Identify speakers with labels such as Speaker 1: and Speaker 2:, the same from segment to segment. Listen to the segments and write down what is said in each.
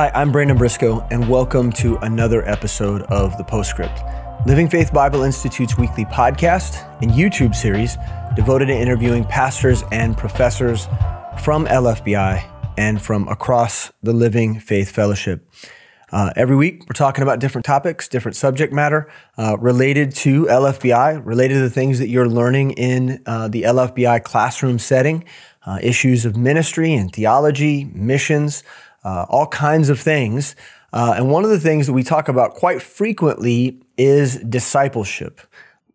Speaker 1: Hi, I'm Brandon Briscoe, and welcome to another episode of The Postscript, Living Faith Bible Institute's weekly podcast and YouTube series devoted to interviewing pastors and professors from LFBI and from across the Living Faith Fellowship. Uh, every week, we're talking about different topics, different subject matter uh, related to LFBI, related to the things that you're learning in uh, the LFBI classroom setting, uh, issues of ministry and theology, missions, uh, all kinds of things. Uh, and one of the things that we talk about quite frequently is discipleship.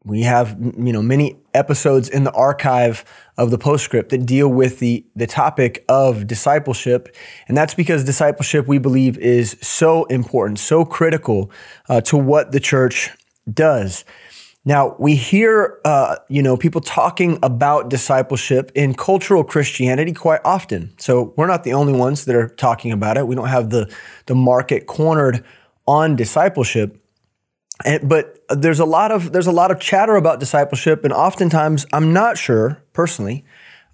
Speaker 1: We have, you know, many episodes in the archive of the postscript that deal with the, the topic of discipleship. And that's because discipleship, we believe, is so important, so critical uh, to what the church does. Now, we hear, uh, you know, people talking about discipleship in cultural Christianity quite often. So we're not the only ones that are talking about it. We don't have the, the market cornered on discipleship. And, but there's a lot of there's a lot of chatter about discipleship, and oftentimes I'm not sure personally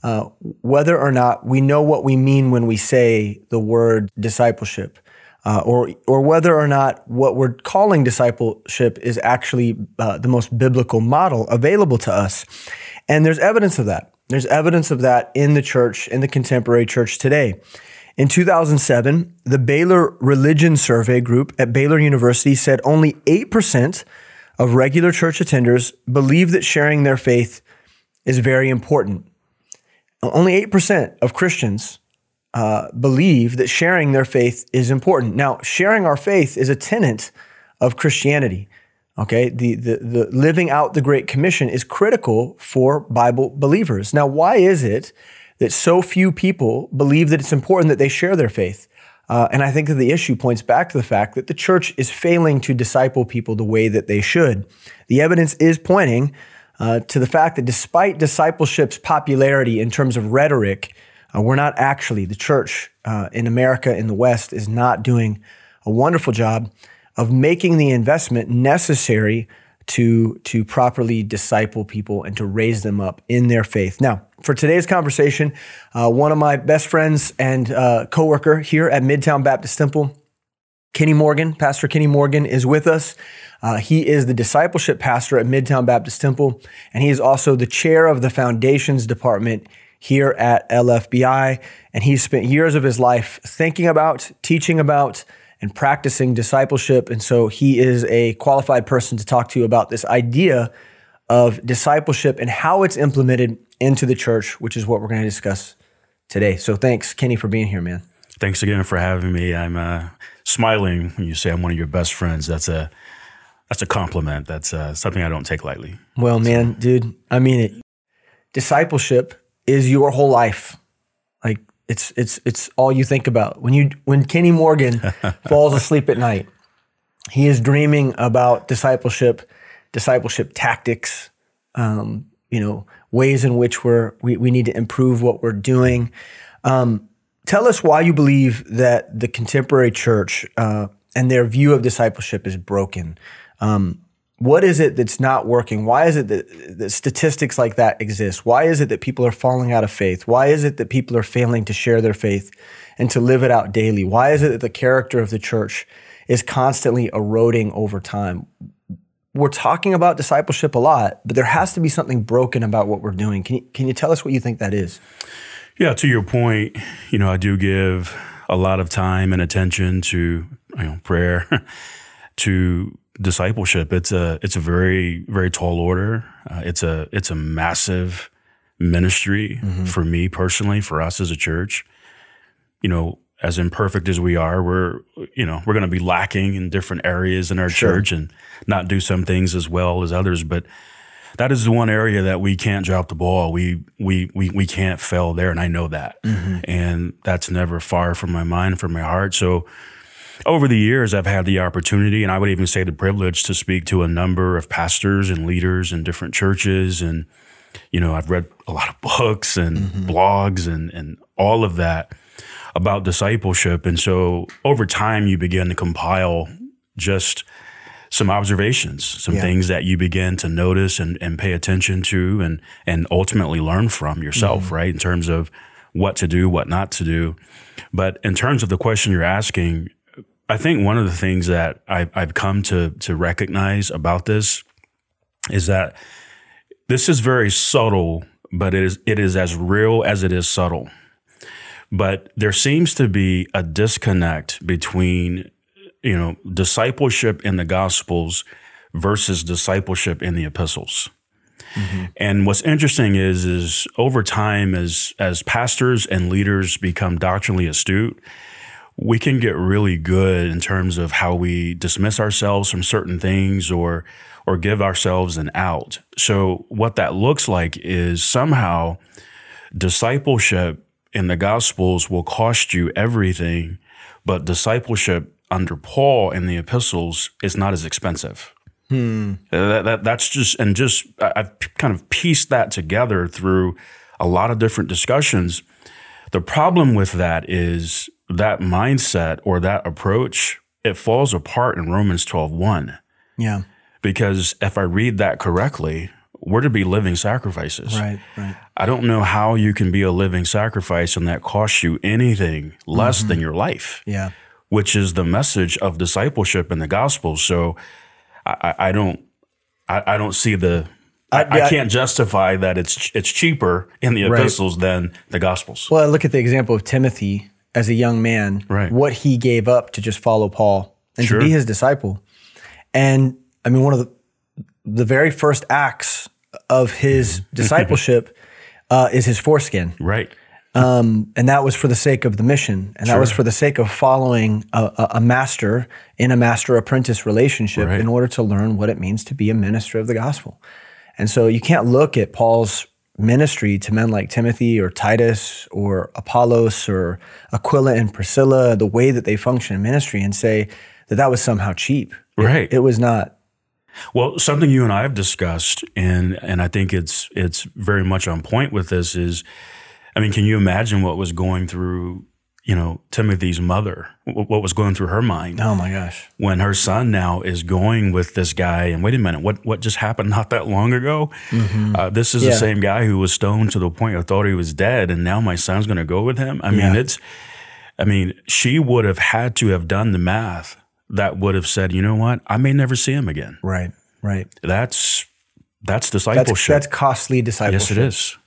Speaker 1: uh, whether or not we know what we mean when we say the word discipleship uh, or or whether or not what we're calling discipleship is actually uh, the most biblical model available to us. And there's evidence of that. There's evidence of that in the church, in the contemporary church today. In 2007, the Baylor Religion Survey Group at Baylor University said only 8% of regular church attenders believe that sharing their faith is very important. Only 8% of Christians uh, believe that sharing their faith is important. Now, sharing our faith is a tenet of Christianity. Okay, the, the, the living out the Great Commission is critical for Bible believers. Now, why is it that so few people believe that it's important that they share their faith? Uh, and I think that the issue points back to the fact that the church is failing to disciple people the way that they should. The evidence is pointing uh, to the fact that despite discipleship's popularity in terms of rhetoric, uh, we're not actually, the church uh, in America, in the West, is not doing a wonderful job of making the investment necessary to, to properly disciple people and to raise them up in their faith. Now, for today's conversation, uh, one of my best friends and uh, coworker here at Midtown Baptist Temple, Kenny Morgan, Pastor Kenny Morgan, is with us. Uh, he is the discipleship pastor at Midtown Baptist Temple, and he is also the chair of the foundations department here at LFBI. And he's spent years of his life thinking about, teaching about, and practicing discipleship. And so he is a qualified person to talk to you about this idea of discipleship and how it's implemented into the church, which is what we're going to discuss today. So thanks, Kenny, for being here, man.
Speaker 2: Thanks again for having me. I'm uh, smiling when you say I'm one of your best friends. That's a that's a compliment. That's uh, something I don't take lightly.
Speaker 1: Well, man, dude, I mean it. Discipleship is your whole life. Like it's it's it's all you think about. When you when Kenny Morgan falls asleep at night, he is dreaming about discipleship, discipleship tactics, um, you know, ways in which we're we, we need to improve what we're doing. Um, tell us why you believe that the contemporary church uh, and their view of discipleship is broken. Um, what is it that's not working? Why is it that, that, statistics like that exist? Why is it that people are falling out of faith? Why is it that people are failing to share their faith and to live it out daily? Why is it that the character of the church is constantly eroding over time? We're talking about discipleship a lot, but there has to be something broken about what we're doing. Can you, can you tell us what you think that is?
Speaker 2: Yeah, to your point, you know, I do give a lot of time and attention to you know prayer, to discipleship. It's a it's a very very tall order. Uh, it's a it's a massive ministry mm-hmm. for me personally, for us as a church. You know, as imperfect as we are, we're you know we're going to be lacking in different areas in our sure. church and not do some things as well as others, but. That is the one area that we can't drop the ball. We we we we can't fail there, and I know that. Mm-hmm. And that's never far from my mind, from my heart. So, over the years, I've had the opportunity, and I would even say the privilege to speak to a number of pastors and leaders in different churches. And, you know, I've read a lot of books and mm-hmm. blogs and, and all of that about discipleship. And so over time, you begin to compile just some observations, some yeah. things that you begin to notice and, and pay attention to and, and ultimately learn from yourself, mm-hmm. right? In terms of what to do, what not to do. But in terms of the question you're asking, I think one of the things that I, I've come to to recognize about this is that this is very subtle, but it is it is as real as it is subtle. But there seems to be a disconnect between you know discipleship in the gospels versus discipleship in the epistles. Mm-hmm. And what's interesting is is over time as as pastors and leaders become doctrinally astute, we can get really good in terms of how we dismiss ourselves from certain things or or give ourselves an out. So what that looks like is somehow discipleship in the gospels will cost you everything, but discipleship under Paul in the epistles is not as expensive. Hmm. That, that, that's just, and just, I've kind of pieced that together through a lot of different discussions. The problem with that is that mindset or that approach, it falls apart in Romans 12 1.
Speaker 1: Yeah.
Speaker 2: Because if I read that correctly, we're to be living sacrifices.
Speaker 1: Right, right.
Speaker 2: I don't know how you can be a living sacrifice and that costs you anything less mm-hmm. than your life.
Speaker 1: Yeah.
Speaker 2: Which is the message of discipleship in the gospel. So I, I don't I, I, don't see the I, I, can't justify that it's it's cheaper in the epistles right. than the gospels.
Speaker 1: Well, I look at the example of Timothy as a young man,
Speaker 2: right.
Speaker 1: what he gave up to just follow Paul and sure. to be his disciple. And I mean, one of the the very first acts of his discipleship uh, is his foreskin.
Speaker 2: Right.
Speaker 1: Um, and that was for the sake of the mission, and sure. that was for the sake of following a, a master in a master apprentice relationship right. in order to learn what it means to be a minister of the gospel. And so you can't look at Paul's ministry to men like Timothy or Titus or Apollos or Aquila and Priscilla, the way that they function in ministry, and say that that was somehow cheap.
Speaker 2: Right.
Speaker 1: It, it was not.
Speaker 2: Well, something you and I have discussed, and and I think it's it's very much on point with this is I mean, can you imagine what was going through, you know, Timothy's mother? What was going through her mind?
Speaker 1: Oh my gosh!
Speaker 2: When her son now is going with this guy, and wait a minute, what what just happened not that long ago? Mm-hmm. Uh, this is yeah. the same guy who was stoned to the point I thought he was dead, and now my son's going to go with him. I mean, it's, I mean, she would have had to have done the math that would have said, you know what, I may never see him again.
Speaker 1: Right, right.
Speaker 2: That's that's discipleship.
Speaker 1: That's, that's costly discipleship.
Speaker 2: Yes, it is.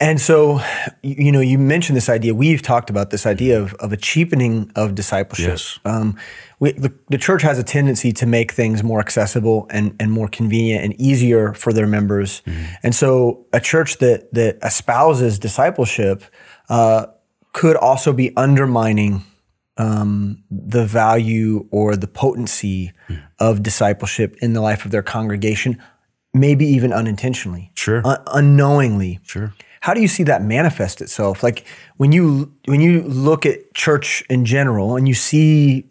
Speaker 1: And so, you know, you mentioned this idea. We've talked about this idea of, of a cheapening of discipleship.
Speaker 2: Yes.
Speaker 1: Um, we, the, the, church has a tendency to make things more accessible and, and more convenient and easier for their members. Mm-hmm. And so, a church that that espouses discipleship uh, could also be undermining um, the value or the potency mm-hmm. of discipleship in the life of their congregation, maybe even unintentionally,
Speaker 2: sure,
Speaker 1: un- unknowingly,
Speaker 2: sure
Speaker 1: how do you see that manifest itself? Like when you when you look at church in general and you see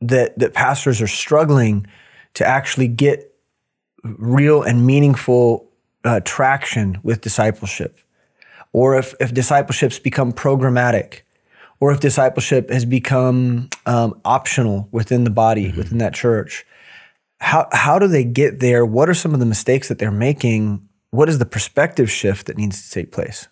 Speaker 1: that that pastors are struggling to actually get real and meaningful uh, traction with discipleship, or if if discipleship's become programmatic, or if discipleship has become um, optional within the body mm-hmm. within that church. How how do they get there? What are some of the mistakes that they're making what is the perspective shift that needs to take place?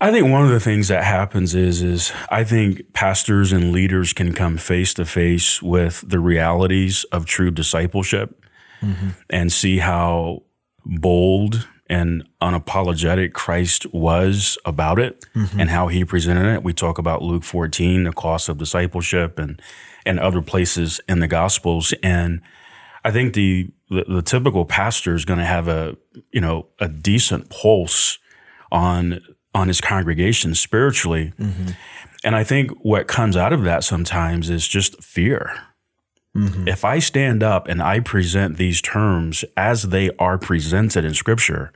Speaker 2: I think one of the things that happens is is I think pastors and leaders can come face to face with the realities of true discipleship mm-hmm. and see how bold and unapologetic Christ was about it mm-hmm. and how he presented it. We talk about Luke 14, the cost of discipleship and and other places in the gospels and I think the the, the typical pastor is going to have a you know a decent pulse on on his congregation spiritually, mm-hmm. and I think what comes out of that sometimes is just fear. Mm-hmm. If I stand up and I present these terms as they are presented in Scripture,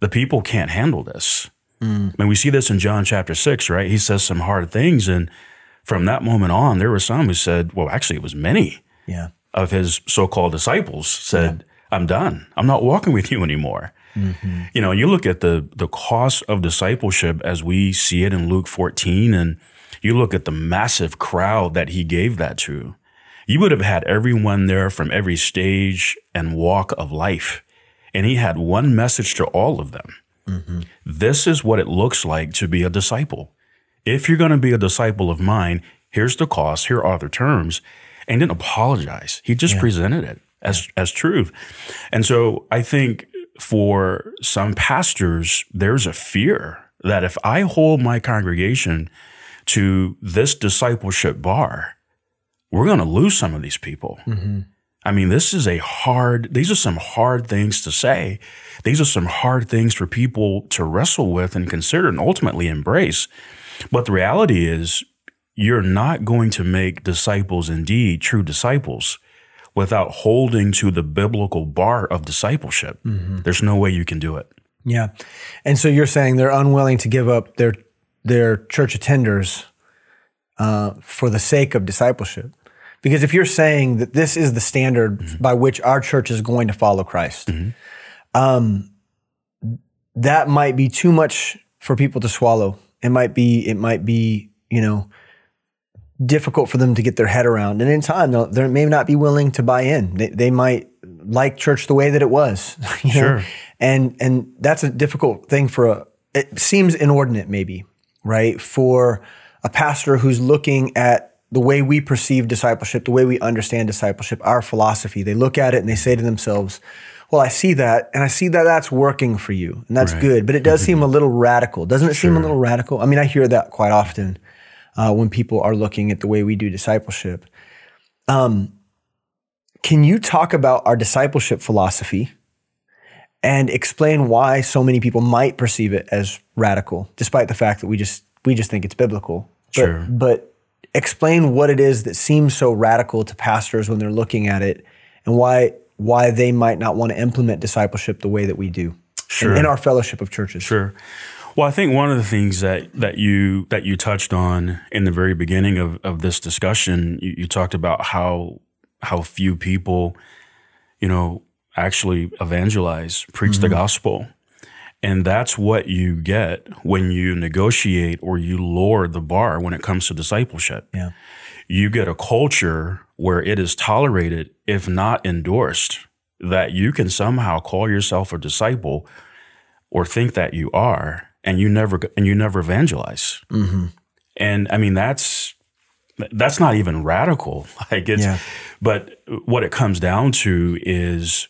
Speaker 2: the people can't handle this. Mm. I mean, we see this in John chapter six, right? He says some hard things, and from that moment on, there were some who said, "Well, actually, it was many."
Speaker 1: Yeah
Speaker 2: of his so-called disciples said, yeah. "I'm done. I'm not walking with you anymore." Mm-hmm. You know, you look at the the cost of discipleship as we see it in Luke 14, and you look at the massive crowd that he gave that to. You would have had everyone there from every stage and walk of life, and he had one message to all of them. This is what it looks like to be a disciple. If you're going to be a disciple of mine, here's the cost, here are the terms, and didn't apologize. He just presented it as as truth. And so I think for some pastors, there's a fear that if I hold my congregation to this discipleship bar, we're going to lose some of these people. Mm-hmm. I mean, this is a hard, these are some hard things to say. These are some hard things for people to wrestle with and consider and ultimately embrace. But the reality is, you're not going to make disciples indeed true disciples without holding to the biblical bar of discipleship. There's no way you can do it.
Speaker 1: Yeah. And so you're saying they're unwilling to give up their their church attenders uh, for the sake of discipleship. Because if you're saying that this is the standard by which our church is going to follow Christ, um, that might be too much for people to swallow. It might be, it might be, you know, difficult for them to get their head around. And in time, they'll- may not be willing to buy in. They, they might like church the way that it was. you know?
Speaker 2: Sure.
Speaker 1: And and that's a difficult thing for a. It seems inordinate, maybe, right? For a pastor who's looking at the way we perceive discipleship, the way we understand discipleship, our philosophy. They look at it and they say to themselves, "Well, I see that, and I see that that's working for you, and that's
Speaker 2: Right.
Speaker 1: good." But it does mm-hmm. seem a little radical, doesn't it? Seem a little radical. I mean, I hear that quite often uh, when people are looking at the way we do discipleship. Um, can you talk about our discipleship philosophy and explain why so many people might perceive it as radical, despite the fact that we just we just think it's biblical? But,
Speaker 2: Sure.
Speaker 1: But explain what it is that seems so radical to pastors when they're looking at it, and why why they might not want to implement discipleship the way that we do in- in, our fellowship of churches.
Speaker 2: Sure. Well, I think one of the things that that you that you touched on in the very beginning of, of this discussion, you, you talked about how how few people, you know, actually evangelize, preach the mm-hmm. gospel. And that's what you get when you negotiate or you lower the bar when it comes to discipleship.
Speaker 1: Yeah.
Speaker 2: You get a culture where it is tolerated, if not endorsed, that you can somehow call yourself a disciple or think that you are, and you never and you never evangelize. Mm-hmm. And I mean that's that's not even radical. Like it's,
Speaker 1: Yeah.
Speaker 2: but what it comes down to is,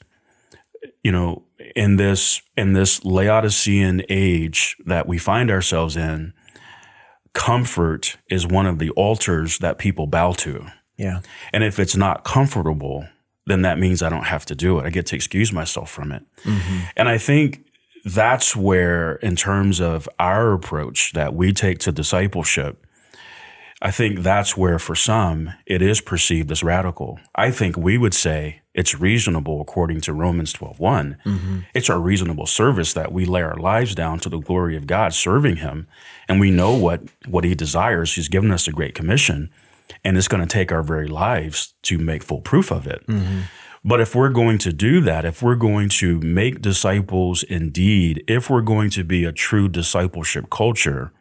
Speaker 2: you know, in this in this Laodicean age that we find ourselves in, comfort is one of the altars that people bow to.
Speaker 1: Yeah.
Speaker 2: And if it's not comfortable, then that means I don't have to do it. I get to excuse myself from it. Mm-hmm. And I think that's where, in terms of our approach that we take to discipleship, I think that's where for some it is perceived as radical. I think we would say it's reasonable according to Romans 12:1. Mm-hmm. It's our reasonable service that we lay our lives down to the glory of God serving him and we know what what he desires. He's given us a great commission and it's going to take our very lives to make full proof of it. Mm-hmm. But if we're going to do that, if we're going to make disciples indeed, if we're going to be a true discipleship culture,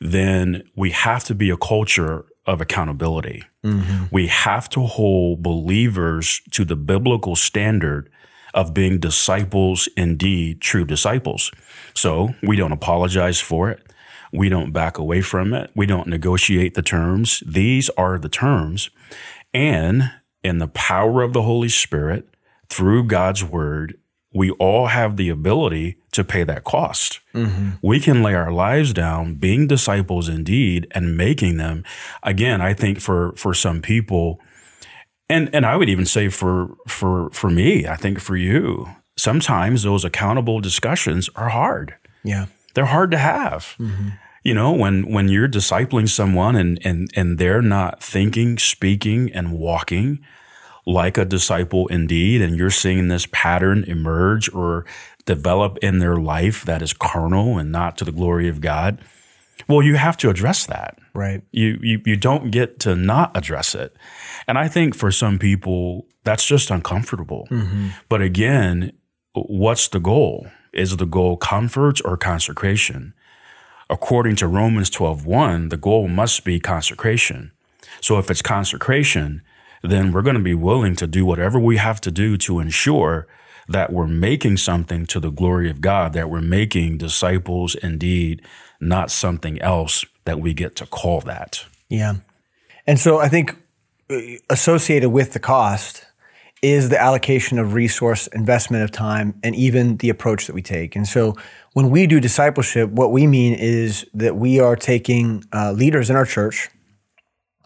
Speaker 2: then we have to be a culture of accountability. Mm-hmm. We have to hold believers to the biblical standard of being disciples indeed, true disciples. So we don't apologize for it. We don't back away from it. We don't negotiate the terms. These are the terms. And in the power of the Holy Spirit, through God's word, we all have the ability to pay that cost. Mm-hmm. We can lay our lives down, being disciples indeed, and making them. Again, I think for for some people, and and I would even say for for for me, I think for you, sometimes those accountable discussions are hard
Speaker 1: Yeah.
Speaker 2: they're hard to have. Mm-hmm. You know, when when you're discipling someone and and and they're not thinking, speaking, and walking like a disciple indeed, and you're seeing this pattern emerge or develop in their life that is carnal and not to the glory of God, well, you have to address that.
Speaker 1: Right.
Speaker 2: You, you you don't get to not address it. And I think for some people that's just uncomfortable. Mm-hmm. But again, what's the goal? Is the goal comfort or consecration? According to Romans 12:1, the goal must be consecration. So if it's consecration, then we're going to be willing to do whatever we have to do to ensure that we're making something to the glory of God, that we're making disciples indeed, not something else that we get to call that.
Speaker 1: Yeah. And so I think uh, associated with the cost is the allocation of resource, investment of time, and even the approach that we take. And so when we do discipleship, what we mean is that we are taking uh, leaders in our church,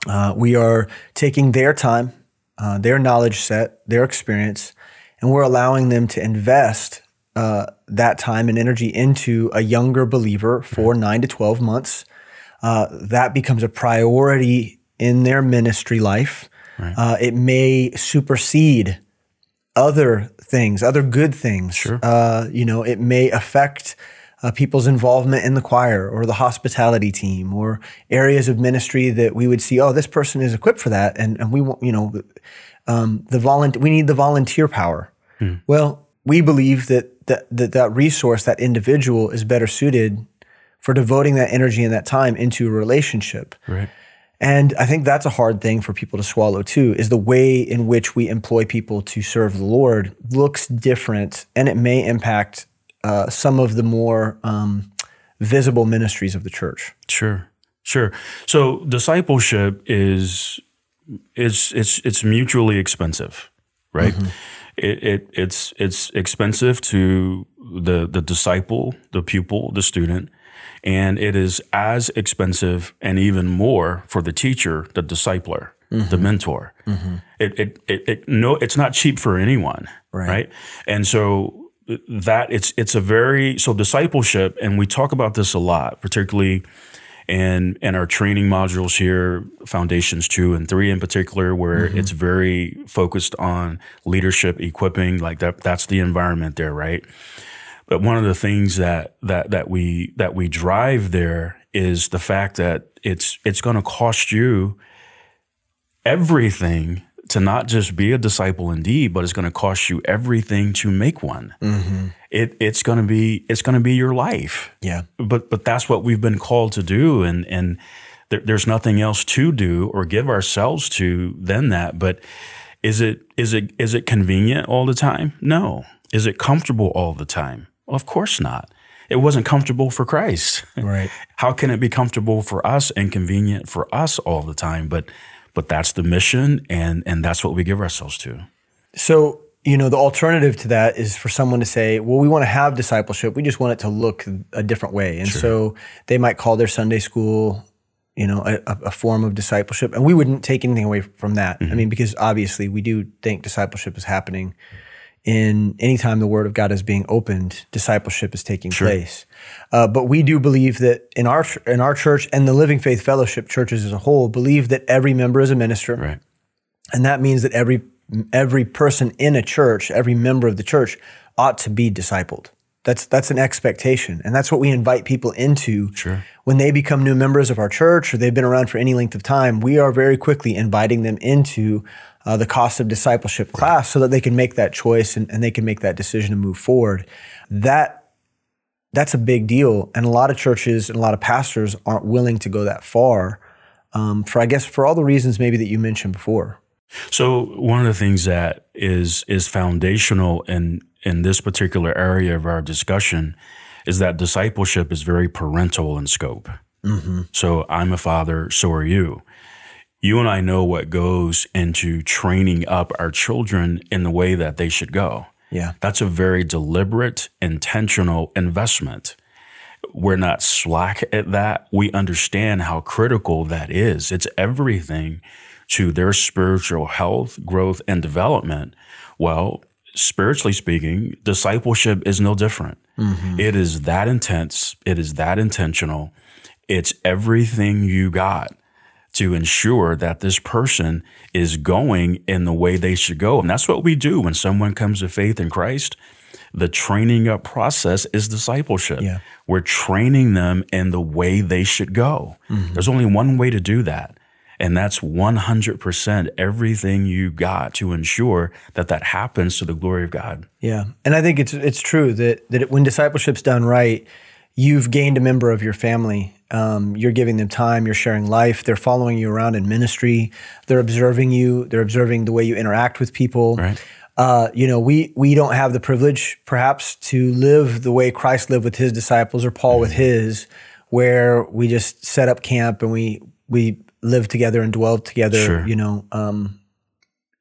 Speaker 1: uh, we are taking their time, uh, their knowledge set, their experience, and we're allowing them to invest uh, that time and energy into a younger believer for nine to 12 months. Uh, that becomes a priority in their ministry life. Right. Uh, it may supersede other things, other good things.
Speaker 2: Sure.
Speaker 1: Uh, you know, it may affect uh, people's involvement in the choir or the hospitality team or areas of ministry that we would see. Oh, this person is equipped for that, and and we want you know, um, the volunteer. We need the volunteer power. Hmm. Well, we believe that that, that that resource, that individual, is better suited for devoting that energy and that time into a relationship.
Speaker 2: Right.
Speaker 1: And I think that's a hard thing for people to swallow too, is the way in which we employ people to serve the Lord looks different and it may impact uh, some of the more um, visible ministries of the church.
Speaker 2: Sure. Sure. So discipleship is it's it's it's mutually expensive, right? Mm-hmm. It, it it's it's expensive to the the disciple, the pupil, the student, and it is as expensive and even more for the teacher, the discipler, mm-hmm. the mentor. Mm-hmm. It, it, it, it, no, it's not cheap for anyone, right. right? And so that it's it's a very so discipleship, and we talk about this a lot, particularly in in our training modules here, foundations two and three in particular, where mm-hmm. it's very focused on leadership, equipping, like that. That's the environment there, right? But one of the things that that that we that we drive there is the fact that it's it's going to cost you everything to not just be a disciple indeed, but it's going to cost you everything to make one. Mm-hmm. It, it's going to be it's going to be your life.
Speaker 1: Yeah.
Speaker 2: But but that's what we've been called to do, and and there, there's nothing else to do or give ourselves to than that. But is it is it is it convenient all the time? No. Is it comfortable all the time? Well, of course not. It wasn't comfortable for Christ.
Speaker 1: Right.
Speaker 2: How can it be comfortable for us and convenient for us all the time? But but that's the mission and and that's what we give ourselves to.
Speaker 1: So, you know, the alternative to that is for someone to say, well, we want to have discipleship. We just want it to look a different way. And sure. so they might call their Sunday school you know, a, a, form of discipleship. And we wouldn't take anything away from that. Mm-hmm. I mean, because obviously we do think discipleship is happening in any time the word of God is being opened, discipleship is taking sure. place. Uh, but we do believe that in our in our church and the Living Faith Fellowship churches as a whole believe that every member is a minister,
Speaker 2: right.
Speaker 1: and that means that every every person in a church, every member of the church, ought to be discipled. That's that's an expectation, and that's what we invite people into.
Speaker 2: Sure.
Speaker 1: When they become new members of our church, or they've been around for any length of time, we are very quickly inviting them into uh, the cost of discipleship class so that they can make that choice and, and they can make that decision to move forward. That that's a big deal, and a lot of churches and a lot of pastors aren't willing to go that far. Um, for I guess for all the reasons maybe that you mentioned before.
Speaker 2: So one of the things that is is foundational in in this particular area of our discussion is that discipleship is very parental in scope. Mm-hmm. So I'm a father, so are you you and I know what goes into training up our children in the way that they should go.
Speaker 1: Yeah.
Speaker 2: That's a very deliberate, intentional investment. We're not slack at that. We understand how critical that is. It's everything to their spiritual health, growth, and development. Well, spiritually speaking, discipleship is no different. Mm-hmm. It is that intense, it is that intentional. It's everything you got to ensure that this person is going in the way they should go. And that's what we do when someone comes to faith in Christ. The training up process is discipleship.
Speaker 1: Yeah.
Speaker 2: We're training them in the way they should go. Mm-hmm. There's only one way to do that. And that's 100% everything you got to ensure that that happens to the glory of God.
Speaker 1: Yeah. And I think it's it's true that that when discipleship's done right, you've gained a member of your family um, you're giving them time, you're sharing life, they're following you around in ministry, they're observing you, they're observing the way you interact with people.
Speaker 2: Right.
Speaker 1: Uh, you know, we we don't have the privilege, perhaps, to live the way Christ lived with his disciples or Paul with his, where we just set up camp and we we live together and dwell together.
Speaker 2: Sure.
Speaker 1: You know, um,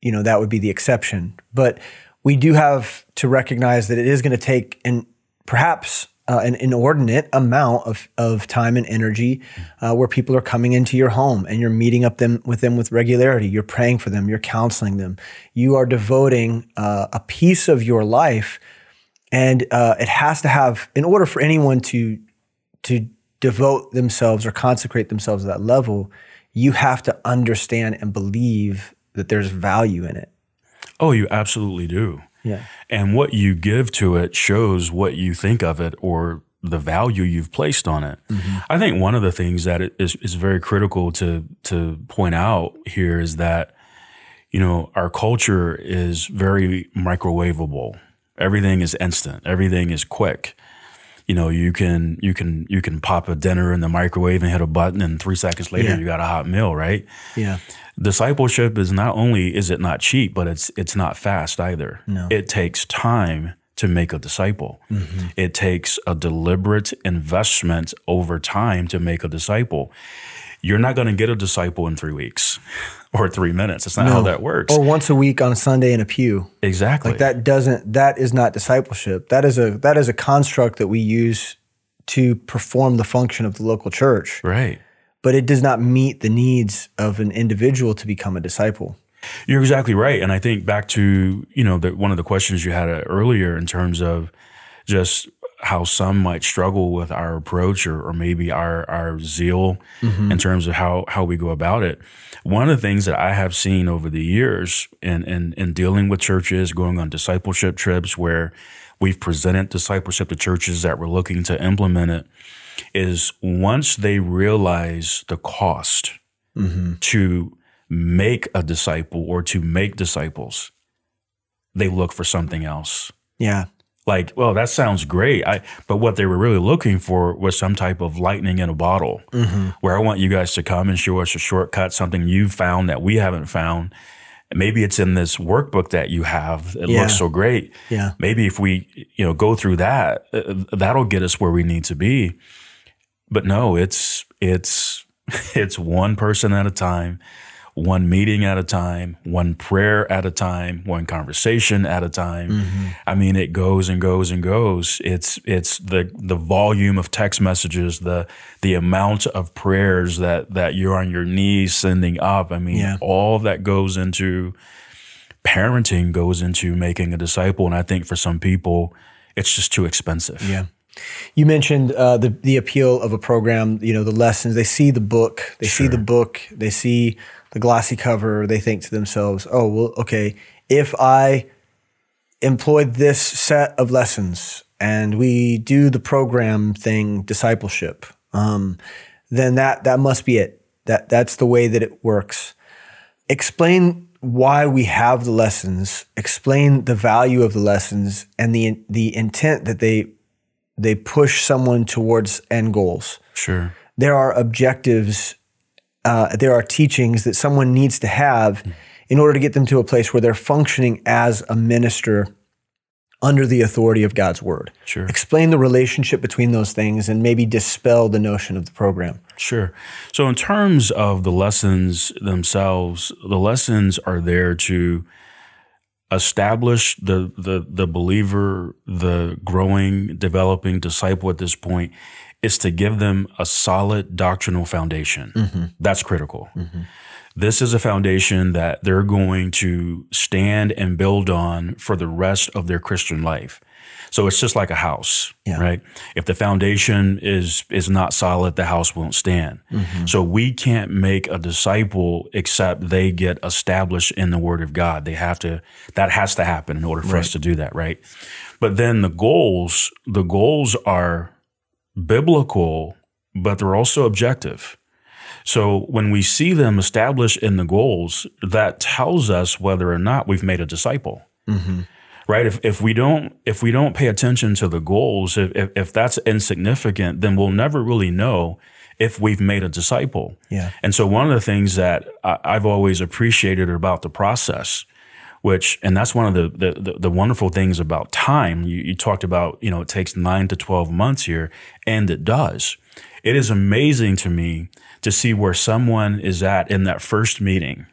Speaker 1: you know that would be the exception, but we do have to recognize that it is going to take and perhaps uh, an inordinate amount of, of time and energy uh, where people are coming into your home and you're meeting up them with them with regularity. You're praying for them. You're counseling them. You are devoting uh, a piece of your life, and uh, it has to have in order for anyone to to devote themselves or consecrate themselves at that level. You have to understand and believe that there's value in it.
Speaker 2: Oh, you absolutely do.
Speaker 1: Yeah.
Speaker 2: And what you give to it shows what you think of it or the value you've placed on it. Mm-hmm. I think one of the things that is, is very critical to to point out here is that you know our culture is very microwavable. Everything is instant. Everything is quick. You know, you can you can you can pop a dinner in the microwave and hit a button, and three seconds later
Speaker 1: Yeah.
Speaker 2: you got a hot meal, right?
Speaker 1: Yeah.
Speaker 2: discipleship is not only is it not cheap, but it's it's not fast either.
Speaker 1: No.
Speaker 2: It takes time to make a disciple. Mm-hmm. It takes a deliberate investment over time to make a disciple. You're not going to get a disciple in three weeks or three minutes. That's not how that works.
Speaker 1: Or once a week on a Sunday in a pew.
Speaker 2: exactly.
Speaker 1: Like that doesn't that is not discipleship. That is a that is a construct that we use to perform the function of the local church,
Speaker 2: right.
Speaker 1: but it does not meet the needs of an individual to become a disciple.
Speaker 2: You're exactly right, and I think back to you know the, one of the questions you had earlier in terms of just how some might struggle with our approach or, or maybe our our zeal mm-hmm. in terms of how how we go about it. One of the things that I have seen over the years in in, in dealing with churches, going on discipleship trips where we've presented discipleship to churches that were looking to implement it, is once they realize the cost mm-hmm. to make a disciple or to make disciples, they look for something else.
Speaker 1: Yeah.
Speaker 2: Like, well, that sounds great. I, but what they were really looking for was some type of lightning in a bottle, where I want you guys to come and show us a shortcut, something you've found that we haven't found. Maybe it's in this workbook that you have. It
Speaker 1: Yeah.
Speaker 2: looks so great.
Speaker 1: Yeah.
Speaker 2: Maybe if we, you know, go through that, uh, that'll get us where we need to be. But no, it's it's it's one person at a time, one meeting at a time, one prayer at a time, one conversation at a time. I mean, it goes and goes and goes. It's it's the the volume of text messages, the the amount of prayers that that you're on your knees sending up. I mean,
Speaker 1: Yeah.
Speaker 2: all that goes into parenting goes into making a disciple, and I think for some people, it's just too expensive.
Speaker 1: Yeah. You mentioned uh, the the appeal of a program. You know, the lessons. They see the book. They see the book. They see the glossy cover. They think to themselves, "Oh, well, okay. If I employed this set of lessons and we do the program thing, discipleship, um, then that that must be it. That that's the way that it works." Explain why we have the lessons. Explain the value of the lessons and the the intent that they they push someone towards end goals.
Speaker 2: Sure.
Speaker 1: There are objectives, uh, there are teachings that someone needs to have in order to get them to a place where they're functioning as a minister under the authority of God's word.
Speaker 2: Sure.
Speaker 1: Explain the relationship between those things and maybe dispel the notion of the program.
Speaker 2: Sure. So, in terms of the lessons themselves, the lessons are there to establish the the the believer, the growing, developing disciple at this point, is to give them a solid doctrinal foundation. Mm-hmm. That's critical. Mm-hmm. This is a foundation that they're going to stand and build on for the rest of their Christian life. So it's just like a house,
Speaker 1: Yeah.
Speaker 2: right? If the foundation is is not solid, the house won't stand. Mm-hmm. So we can't make a disciple except they get established in the Word of God. They have to that has to happen in order for us to do that, right? But then the goals, the goals are biblical, but they're also objective. So when we see them established in the goals, that tells us whether or not we've made a disciple. Mm-hmm. Right? If, if we don't if we don't pay attention to the goals, if, if if that's insignificant, then we'll never really know if we've made a disciple.
Speaker 1: Yeah.
Speaker 2: And so one of the things that I, I've always appreciated about the process which and that's one of the the, the, the wonderful things about time. You, you talked about you know it takes nine to twelve months here, and it does. It is amazing to me to see where someone is at in that first meeting.